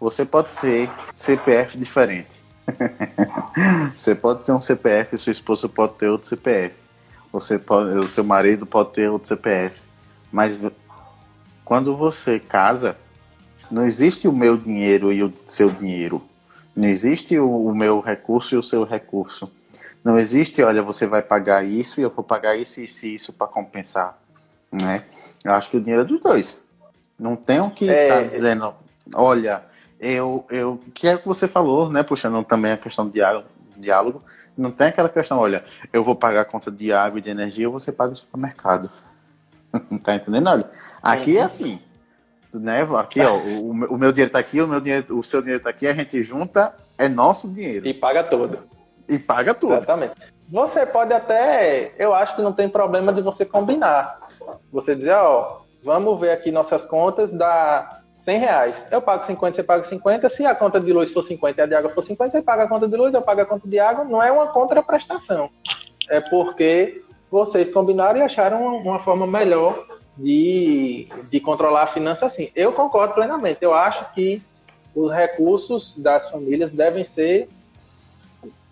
S1: você pode ser CPF diferente. você pode ter um CPF, sua esposa pode ter outro CPF. Você pode, o seu marido pode ter outro CPF. Mas quando você casa, não existe o meu dinheiro e o seu dinheiro. Não existe o, o meu recurso e o seu recurso não existe, olha, você vai pagar isso e eu vou pagar isso e isso, isso para compensar, né? Eu acho que o dinheiro é dos dois. Não tem o que é, tá dizendo, olha, eu, eu, que é o que você falou, né? Puxando também a questão de diálogo, diálogo, não tem aquela questão, olha, eu vou pagar a conta de água e de energia, você paga o supermercado. tá entendendo? Olha, aqui é assim, né? Aqui, ó, o, o meu dinheiro tá aqui, o meu dinheiro, o seu dinheiro tá aqui, a gente junta, é nosso dinheiro.
S2: E paga todo.
S1: E paga tudo.
S2: Exatamente. Você pode até, eu acho que não tem problema de você combinar. Você dizer, ó, vamos ver aqui nossas contas, dá 100 reais. Eu pago 50, você paga 50. Se a conta de luz for 50 e a de água for 50, você paga a conta de luz, eu pago a conta de água. Não é uma contraprestação. É porque vocês combinaram e acharam uma, forma melhor de, de controlar a finança assim. Eu concordo plenamente. Eu acho que os recursos das famílias devem ser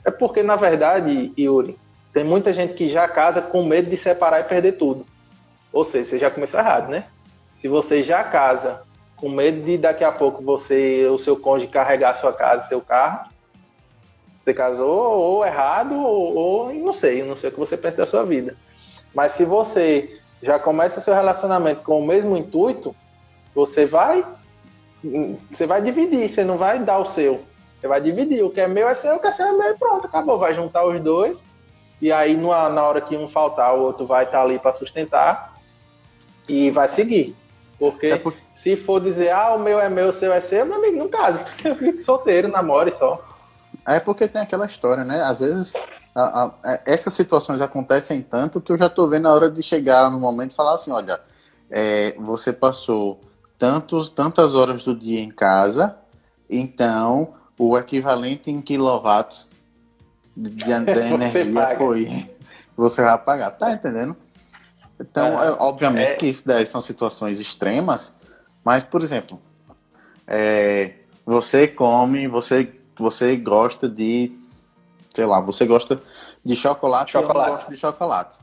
S2: é porque, na verdade, Yuri, tem muita gente que já casa com medo de separar e perder tudo. Ou seja, você já começou errado, né? Se você já casa com medo de daqui a pouco você, o seu cônjuge carregar sua casa, seu carro, você casou ou errado ou, ou não sei, não sei o que você pensa da sua vida. Mas se você já começa o seu relacionamento com o mesmo intuito, você vai você vai dividir, você não vai dar o seu. Você vai dividir. O que é meu é seu, o que é seu é meu e pronto, acabou. Vai juntar os dois. E aí, numa, na hora que um faltar, o outro vai estar tá ali para sustentar e vai seguir. Porque é por... se for dizer, ah, o meu é meu, o seu é seu, meu amigo, não case. Fique solteiro, namore só.
S1: É porque tem aquela história, né? Às vezes a, a, a, essas situações acontecem tanto que eu já tô vendo a hora de chegar no momento e falar assim, olha, é, você passou tantos, tantas horas do dia em casa, então o equivalente em quilowatts de, de energia foi. Você vai pagar, tá entendendo? Então, é, obviamente é... que isso daí são situações extremas, mas, por exemplo, é, você come, você, você gosta de, sei lá, você gosta de chocolate, chocolate. eu não gosto de chocolate.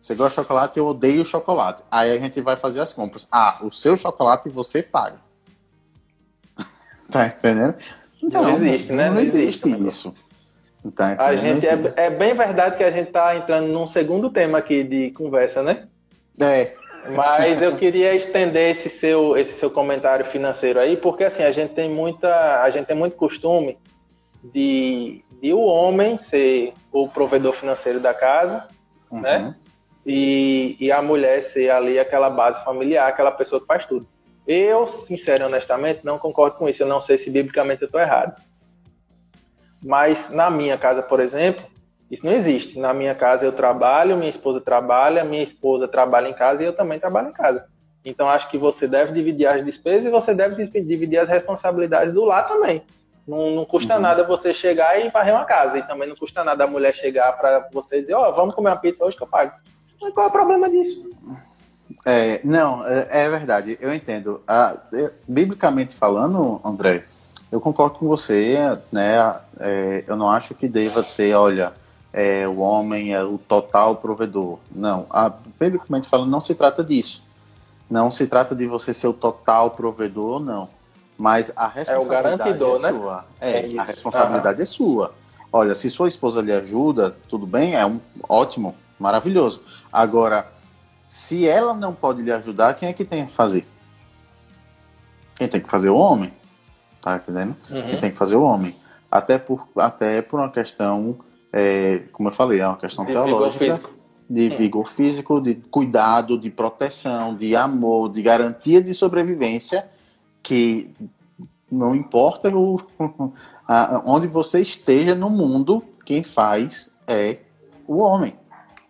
S1: Você gosta de chocolate, eu odeio chocolate. Aí a gente vai fazer as compras. Ah, o seu chocolate você paga. tá entendendo?
S2: Não, não existe, né?
S1: Não, não existe, existe isso.
S2: Tá, a gente é, é, bem verdade que a gente está entrando num segundo tema aqui de conversa, né?
S1: É.
S2: Mas eu queria estender esse seu, esse seu comentário financeiro aí, porque assim, a gente tem muita, a gente tem muito costume de, de o homem ser o provedor financeiro da casa, uhum. né? E, e a mulher ser ali aquela base familiar, aquela pessoa que faz tudo. Eu, sincero e honestamente, não concordo com isso. Eu não sei se biblicamente eu estou errado. Mas na minha casa, por exemplo, isso não existe. Na minha casa eu trabalho, minha esposa trabalha, minha esposa trabalha em casa e eu também trabalho em casa. Então acho que você deve dividir as despesas e você deve dividir as responsabilidades do lar também. Não, não custa uhum. nada você chegar e varrer uma casa. E também não custa nada a mulher chegar para você dizer, ó, oh, vamos comer uma pizza hoje que eu pago. Mas qual é o problema disso?
S1: É, não, é, é, verdade, eu entendo. Ah, eu, biblicamente falando, André, eu concordo com você, né? É, eu não acho que deva ter, olha, é, o homem é o total provedor. Não, a, biblicamente falando, não se trata disso. Não se trata de você ser o total provedor, não. Mas a responsabilidade é, é
S2: né?
S1: sua. É, é a responsabilidade uhum. é sua. Olha, se sua esposa lhe ajuda, tudo bem, é um ótimo, maravilhoso. Agora, se ela não pode lhe ajudar, quem é que tem que fazer? Quem tem que fazer é o homem. Tá entendendo? Uhum. Quem tem que fazer é o homem. Até por, até por uma questão, é, como eu falei, é uma questão de teológica. De hum. vigor físico, de cuidado, de proteção, de amor, de garantia de sobrevivência, que não importa o, a, onde você esteja no mundo, quem faz é o homem,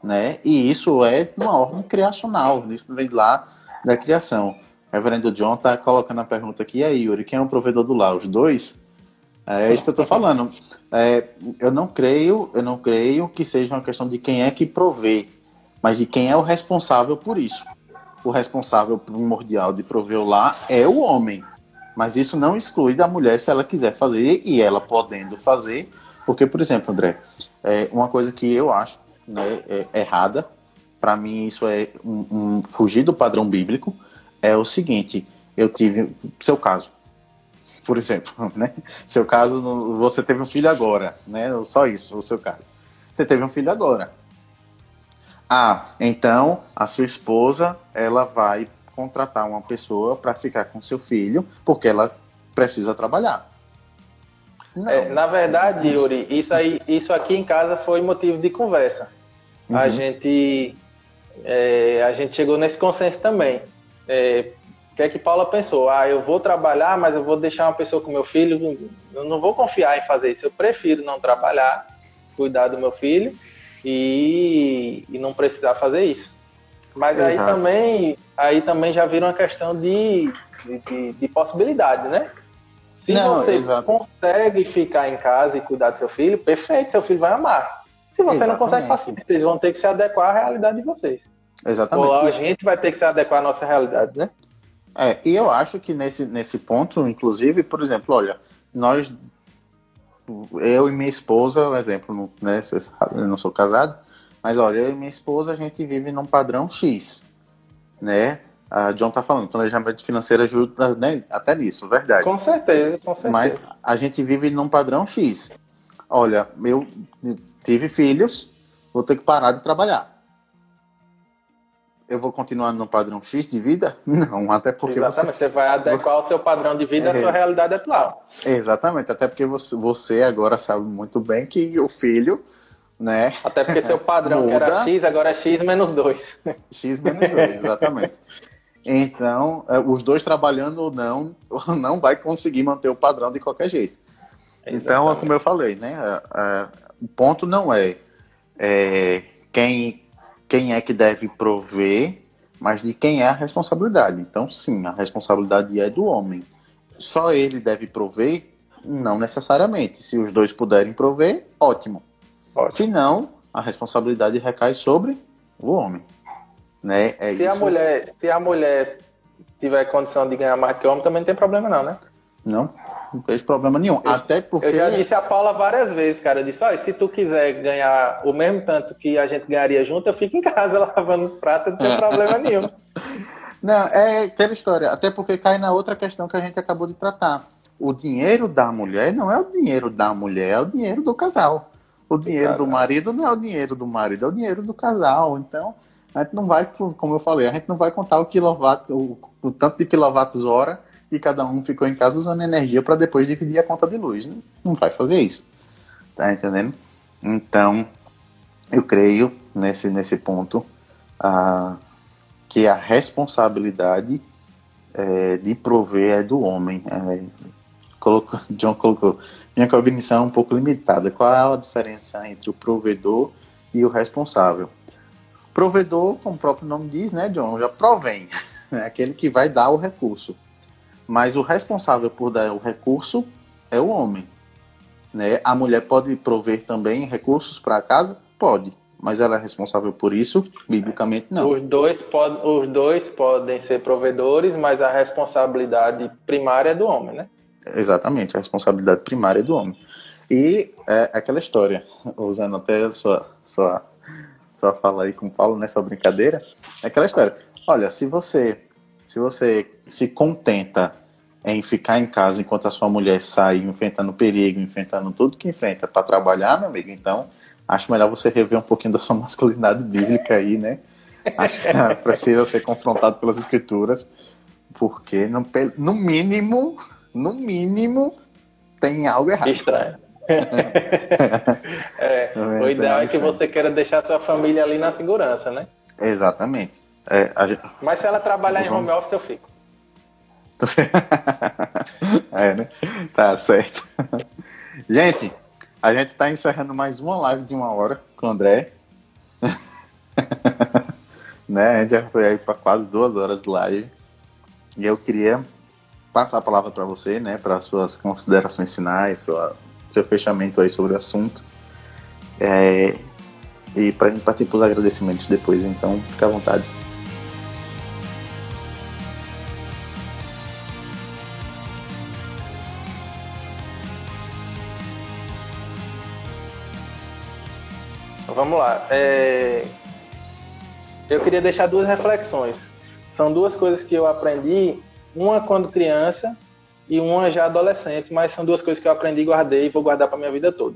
S1: né? E isso é uma ordem criacional, isso vem lá da criação. O reverendo John está colocando a pergunta aqui, e aí, Yuri, quem é o provedor do lar? Os dois? É isso que eu estou falando. É, eu não creio, eu não creio que seja uma questão de quem é que provê, mas de quem é o responsável por isso. O responsável primordial de prover lar é o homem. Mas isso não exclui da mulher se ela quiser fazer e ela podendo fazer. Porque, por exemplo, André, é uma coisa que eu acho né, é errada, para mim isso é um, um, fugir do padrão bíblico, é o seguinte: eu tive. Seu caso, por exemplo, né? Seu caso, você teve um filho agora, né? Só isso, o seu caso. Você teve um filho agora. Ah, então a sua esposa ela vai contratar uma pessoa para ficar com seu filho porque ela precisa trabalhar.
S2: É, na verdade, Yuri, isso aí, isso aqui em casa foi motivo de conversa. Uhum. A gente, é, a gente chegou nesse consenso também. É, o que é que Paula pensou? Ah, eu vou trabalhar, mas eu vou deixar uma pessoa com meu filho. Eu não vou confiar em fazer isso. Eu prefiro não trabalhar, cuidar do meu filho e, e não precisar fazer isso. Mas Exato. aí também, aí também já vira uma questão de, de, de possibilidade, né? Se não, você exato. consegue ficar em casa e cuidar do seu filho, perfeito, seu filho vai amar. Se você Exatamente. não consegue, paciência, vocês vão ter que se adequar à realidade de vocês.
S1: Exatamente. Ou
S2: a gente vai ter que se adequar à nossa realidade, né?
S1: É, e eu acho que nesse, nesse ponto, inclusive, por exemplo, olha, nós, eu e minha esposa, um exemplo, né, eu não sou casado, mas olha, eu e minha esposa, a gente vive num padrão X, né? A John tá falando, planejamento financeiro ajuda né, até nisso, verdade.
S2: Com certeza, com certeza.
S1: Mas a gente vive num padrão X. Olha, eu tive filhos, vou ter que parar de trabalhar eu vou continuar no padrão X de vida? Não, até porque
S2: Exatamente, você, você vai adequar o seu padrão de vida é, à sua realidade atual.
S1: Exatamente, até porque você, você agora sabe muito bem que o filho, né?
S2: Até porque seu padrão muda, era X, agora é X menos 2.
S1: X menos 2, exatamente. Então, é, os dois trabalhando ou não, não vai conseguir manter o padrão de qualquer jeito. Exatamente. Então, como eu falei, né? o ponto não é, é quem quem é que deve prover, mas de quem é a responsabilidade. Então, sim, a responsabilidade é do homem. Só ele deve prover? Não necessariamente. Se os dois puderem prover, ótimo. ótimo. Se não, a responsabilidade recai sobre o homem. Né? É
S2: se,
S1: isso.
S2: A mulher, se a mulher tiver condição de ganhar mais que o homem, também não tem problema não, né?
S1: Não. Não vejo problema nenhum. Eu, Até porque.
S2: Eu já disse a Paula várias vezes, cara. Eu disse: olha, se tu quiser ganhar o mesmo tanto que a gente ganharia junto, eu fico em casa lavando os pratos, não tem problema nenhum.
S1: Não, é aquela história. Até porque cai na outra questão que a gente acabou de tratar. O dinheiro da mulher não é o dinheiro da mulher, é o dinheiro do casal. O dinheiro do marido não é o dinheiro do marido, é o dinheiro do casal. Então, a gente não vai, como eu falei, a gente não vai contar o quilowatt, o, o tanto de quilowatts hora e cada um ficou em casa usando energia para depois dividir a conta de luz. Não vai fazer isso. Tá entendendo? Então, eu creio nesse, nesse ponto uh, que a responsabilidade é, de prover é do homem. É, colocou, John colocou, minha cognição é um pouco limitada. Qual é a diferença entre o provedor e o responsável? Provedor, como o próprio nome diz, né, John, já provém. É aquele que vai dar o recurso mas o responsável por dar o recurso é o homem. Né? A mulher pode prover também recursos para a casa? Pode, mas ela é responsável por isso? Biblicamente, não.
S2: Os dois, pod os dois podem ser provedores, mas a responsabilidade primária é do homem, né?
S1: Exatamente, a responsabilidade primária é do homem. E é aquela história, usando até a sua, sua, sua fala aí com o Paulo nessa brincadeira, é aquela história. Olha, se você se você se contenta em ficar em casa enquanto a sua mulher sai enfrentando perigo, enfrentando tudo que enfrenta para trabalhar, meu amigo, então acho melhor você rever um pouquinho da sua masculinidade bíblica aí, né? Acho que precisa ser confrontado pelas escrituras, porque no, no mínimo, no mínimo, tem algo errado.
S2: Estranho. é, o ideal é que você queira deixar sua família ali na segurança, né?
S1: Exatamente. É, gente...
S2: Mas se ela trabalhar em home office, eu fico.
S1: é, né? Tá certo. Gente, a gente está encerrando mais uma live de uma hora com o André. né? A gente já foi aí para quase duas horas de live. E eu queria passar a palavra para você, né? Para suas considerações finais, sua, seu fechamento aí sobre o assunto. É, e para a gente partir para os agradecimentos depois. Então, fica à vontade.
S2: Vamos lá. É... Eu queria deixar duas reflexões. São duas coisas que eu aprendi, uma quando criança e uma já adolescente, mas são duas coisas que eu aprendi, guardei e vou guardar para minha vida toda.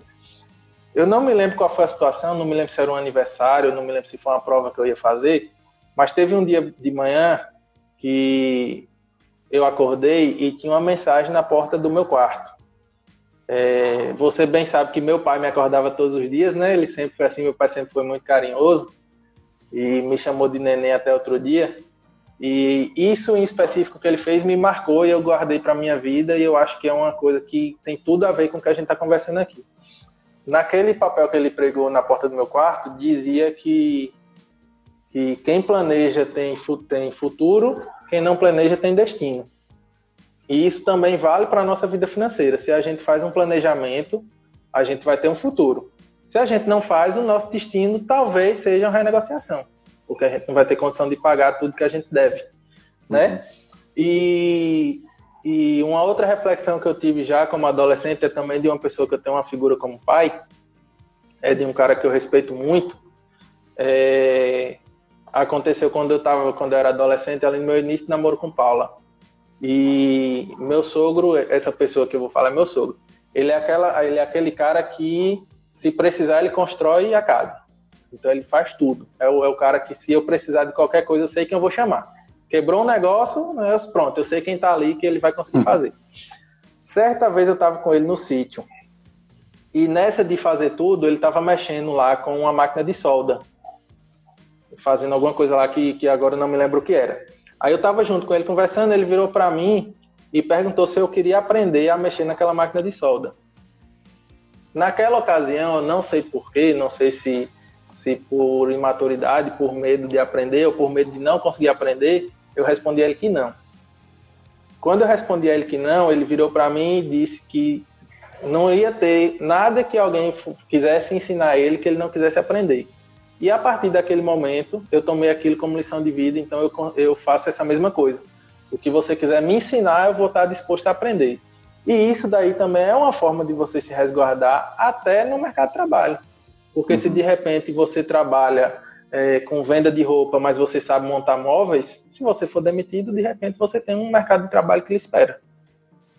S2: Eu não me lembro qual foi a situação, não me lembro se era um aniversário, não me lembro se foi uma prova que eu ia fazer, mas teve um dia de manhã que eu acordei e tinha uma mensagem na porta do meu quarto. É, você bem sabe que meu pai me acordava todos os dias, né? Ele sempre foi assim, meu pai sempre foi muito carinhoso e me chamou de neném até outro dia. E isso em específico que ele fez me marcou e eu guardei para minha vida e eu acho que é uma coisa que tem tudo a ver com o que a gente está conversando aqui. Naquele papel que ele pregou na porta do meu quarto, dizia que, que quem planeja tem, tem futuro, quem não planeja tem destino. E isso também vale para a nossa vida financeira. Se a gente faz um planejamento, a gente vai ter um futuro. Se a gente não faz, o nosso destino talvez seja uma renegociação, porque a gente não vai ter condição de pagar tudo que a gente deve, né? Uhum. E, e uma outra reflexão que eu tive já como adolescente é também de uma pessoa que eu tenho uma figura como pai, é de um cara que eu respeito muito. É, aconteceu quando eu tava, quando eu era adolescente, ali no meu início de namoro com Paula. E meu sogro, essa pessoa que eu vou falar é meu sogro. Ele é, aquela, ele é aquele cara que, se precisar, ele constrói a casa. Então ele faz tudo. É o, é o cara que, se eu precisar de qualquer coisa, eu sei quem eu vou chamar. Quebrou um negócio, né, pronto, eu sei quem tá ali que ele vai conseguir uhum. fazer. Certa vez eu tava com ele no sítio. E nessa de fazer tudo, ele tava mexendo lá com uma máquina de solda. Fazendo alguma coisa lá que, que agora não me lembro o que era. Aí eu estava junto com ele conversando, ele virou para mim e perguntou se eu queria aprender a mexer naquela máquina de solda. Naquela ocasião, não sei porquê, não sei se, se por imaturidade, por medo de aprender ou por medo de não conseguir aprender, eu respondi a ele que não. Quando eu respondi a ele que não, ele virou para mim e disse que não ia ter nada que alguém quisesse ensinar ele que ele não quisesse aprender. E a partir daquele momento, eu tomei aquilo como lição de vida, então eu, eu faço essa mesma coisa. O que você quiser me ensinar, eu vou estar disposto a aprender. E isso daí também é uma forma de você se resguardar até no mercado de trabalho. Porque uhum. se de repente você trabalha é, com venda de roupa, mas você sabe montar móveis, se você for demitido, de repente você tem um mercado de trabalho que lhe espera.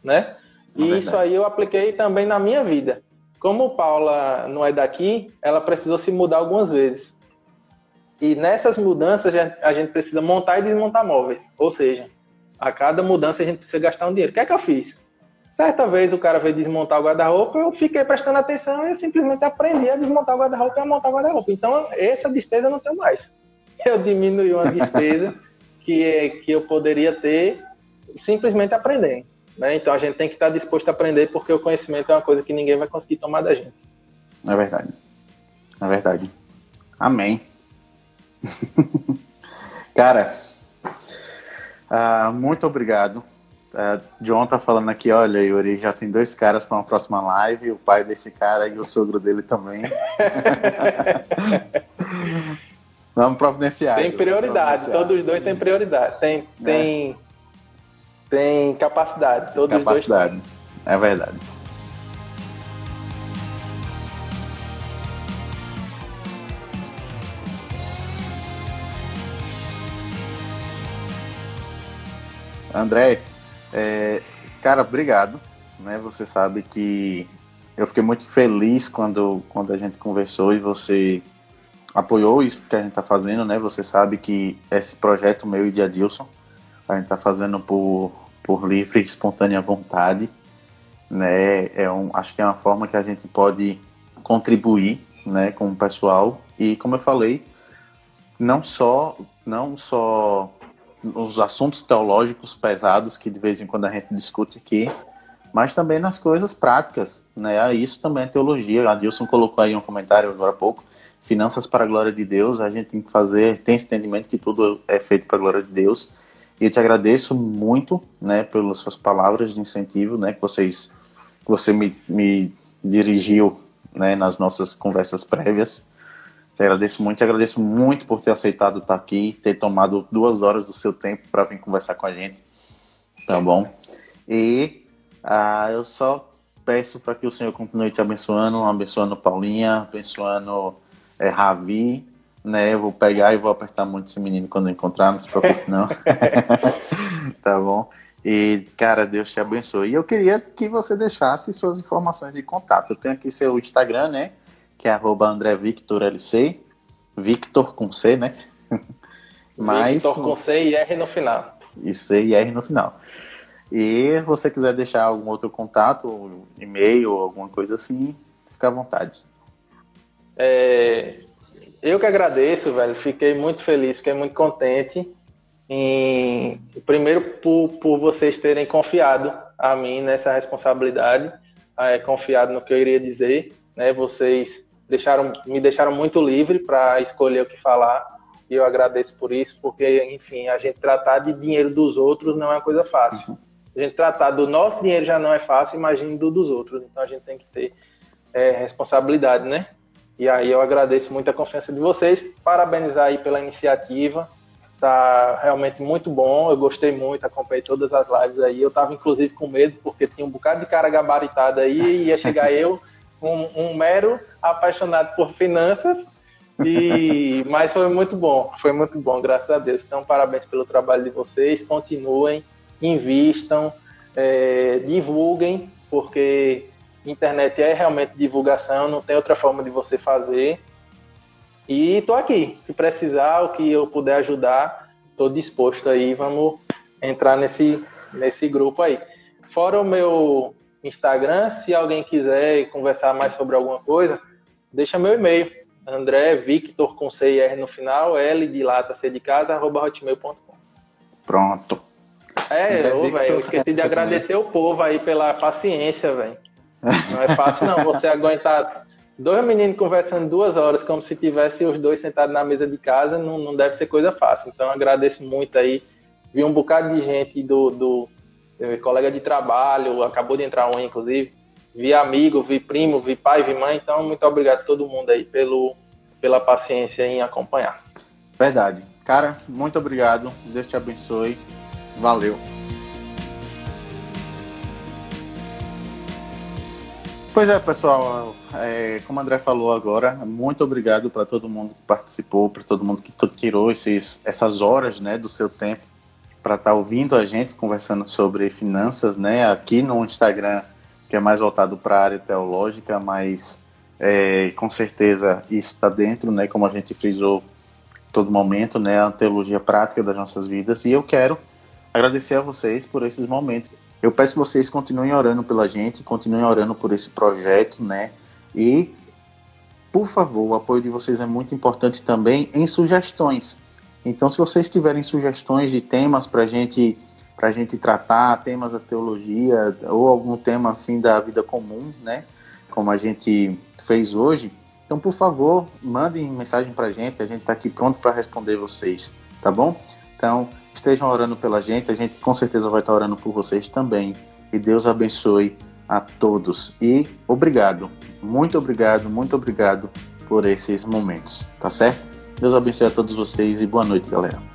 S2: Né? É e isso aí eu apliquei também na minha vida. Como Paula não é daqui, ela precisou se mudar algumas vezes. E nessas mudanças a gente precisa montar e desmontar móveis. Ou seja, a cada mudança a gente precisa gastar um dinheiro. O que é que eu fiz? Certa vez o cara veio desmontar o guarda-roupa, eu fiquei prestando atenção e eu simplesmente aprendi a desmontar o guarda-roupa e a montar o guarda-roupa. Então, essa despesa eu não tenho mais. Eu diminui uma despesa que, que eu poderia ter simplesmente aprendendo. Né? Então a gente tem que estar disposto a aprender porque o conhecimento é uma coisa que ninguém vai conseguir tomar da gente.
S1: É verdade. É verdade. Amém. Cara, uh, muito obrigado. Uh, John tá falando aqui, olha, Yuri, já tem dois caras para uma próxima live, o pai desse cara e o sogro dele também. Vamos providenciar.
S2: Tem prioridade, todos os dois têm prioridade. Tem, é. Tem capacidade. Todos capacidade.
S1: É verdade. André, é, cara, obrigado. Né? Você sabe que eu fiquei muito feliz quando, quando a gente conversou e você apoiou isso que a gente está fazendo, né? Você sabe que esse projeto meu e de Adilson, a gente está fazendo por, por livre e espontânea vontade, né? É um, acho que é uma forma que a gente pode contribuir, né, com o pessoal e como eu falei, não só não só os assuntos teológicos pesados que de vez em quando a gente discute aqui, mas também nas coisas práticas, né? Isso também é teologia. A Dilson colocou aí um comentário agora há pouco, finanças para a glória de Deus, a gente tem que fazer, tem esse entendimento que tudo é feito para a glória de Deus. E eu te agradeço muito, né, pelas suas palavras de incentivo, né, que vocês, que você me, me dirigiu, né, nas nossas conversas prévias. Te agradeço muito, te agradeço muito por ter aceitado estar aqui, ter tomado duas horas do seu tempo para vir conversar com a gente, tá bom? E ah, eu só peço para que o Senhor continue te abençoando, abençoando Paulinha, abençoando é, Ravi, né? Eu vou pegar e vou apertar muito esse menino quando encontrar, não se preocupe não. tá bom? E, cara, Deus te abençoe. E eu queria que você deixasse suas informações de contato. Eu tenho aqui seu Instagram, né? Que é arroba André Victor LC. Victor com C, né?
S2: Mas, Victor com C e R no final.
S1: E C e R no final. E você quiser deixar algum outro contato, e-mail, alguma coisa assim, fica à vontade.
S2: É, eu que agradeço, velho. Fiquei muito feliz, fiquei muito contente. Em, primeiro, por, por vocês terem confiado a mim nessa responsabilidade, é, confiado no que eu iria dizer. Né? Vocês deixaram, me deixaram muito livre para escolher o que falar. E eu agradeço por isso, porque, enfim, a gente tratar de dinheiro dos outros não é uma coisa fácil. A gente tratar do nosso dinheiro já não é fácil, imagine do dos outros. Então a gente tem que ter é, responsabilidade, né? E aí eu agradeço muito a confiança de vocês, parabenizar aí pela iniciativa. Tá realmente muito bom, eu gostei muito, acompanhei todas as lives aí. Eu tava inclusive com medo, porque tinha um bocado de cara gabaritada aí, e ia chegar eu, um, um mero apaixonado por finanças, e mas foi muito bom, foi muito bom, graças a Deus. Então, parabéns pelo trabalho de vocês, continuem invistam, é, divulguem, porque internet é realmente divulgação, não tem outra forma de você fazer. E estou aqui, se precisar, o que eu puder ajudar, estou disposto aí, vamos entrar nesse, nesse grupo aí. Fora o meu Instagram, se alguém quiser conversar mais sobre alguma coisa, deixa meu e-mail, André Victor com C e R no final, L de lata C de casa, arroba hotmail.com.
S1: Pronto.
S2: É, eu, véio, eu esqueci de agradecer o povo aí pela paciência, velho. Não é fácil não, você aguentar dois meninos conversando duas horas como se tivesse os dois sentados na mesa de casa, não, não deve ser coisa fácil. Então agradeço muito aí. Vi um bocado de gente do, do colega de trabalho, acabou de entrar um inclusive. Vi amigo, vi primo, vi pai, vi mãe. Então muito obrigado a todo mundo aí pelo, pela paciência em acompanhar.
S1: Verdade. Cara, muito obrigado. Deus te abençoe. Valeu. Pois é, pessoal, é, como o André falou agora, muito obrigado para todo mundo que participou, para todo mundo que tirou esses, essas horas né, do seu tempo para estar tá ouvindo a gente conversando sobre finanças, né, aqui no Instagram, que é mais voltado para a área teológica, mas é, com certeza isso está dentro, né, como a gente frisou todo momento, né, a teologia prática das nossas vidas, e eu quero agradecer a vocês por esses momentos. Eu peço que vocês continuem orando pela gente, continuem orando por esse projeto, né? E, por favor, o apoio de vocês é muito importante também em sugestões. Então, se vocês tiverem sugestões de temas para gente, a gente tratar, temas da teologia ou algum tema assim da vida comum, né? Como a gente fez hoje, então, por favor, mandem mensagem para a gente, a gente está aqui pronto para responder vocês, tá bom? Então, estejam orando pela gente, a gente com certeza vai estar orando por vocês também. E Deus abençoe a todos. E obrigado, muito obrigado, muito obrigado por esses momentos, tá certo? Deus abençoe a todos vocês e boa noite, galera.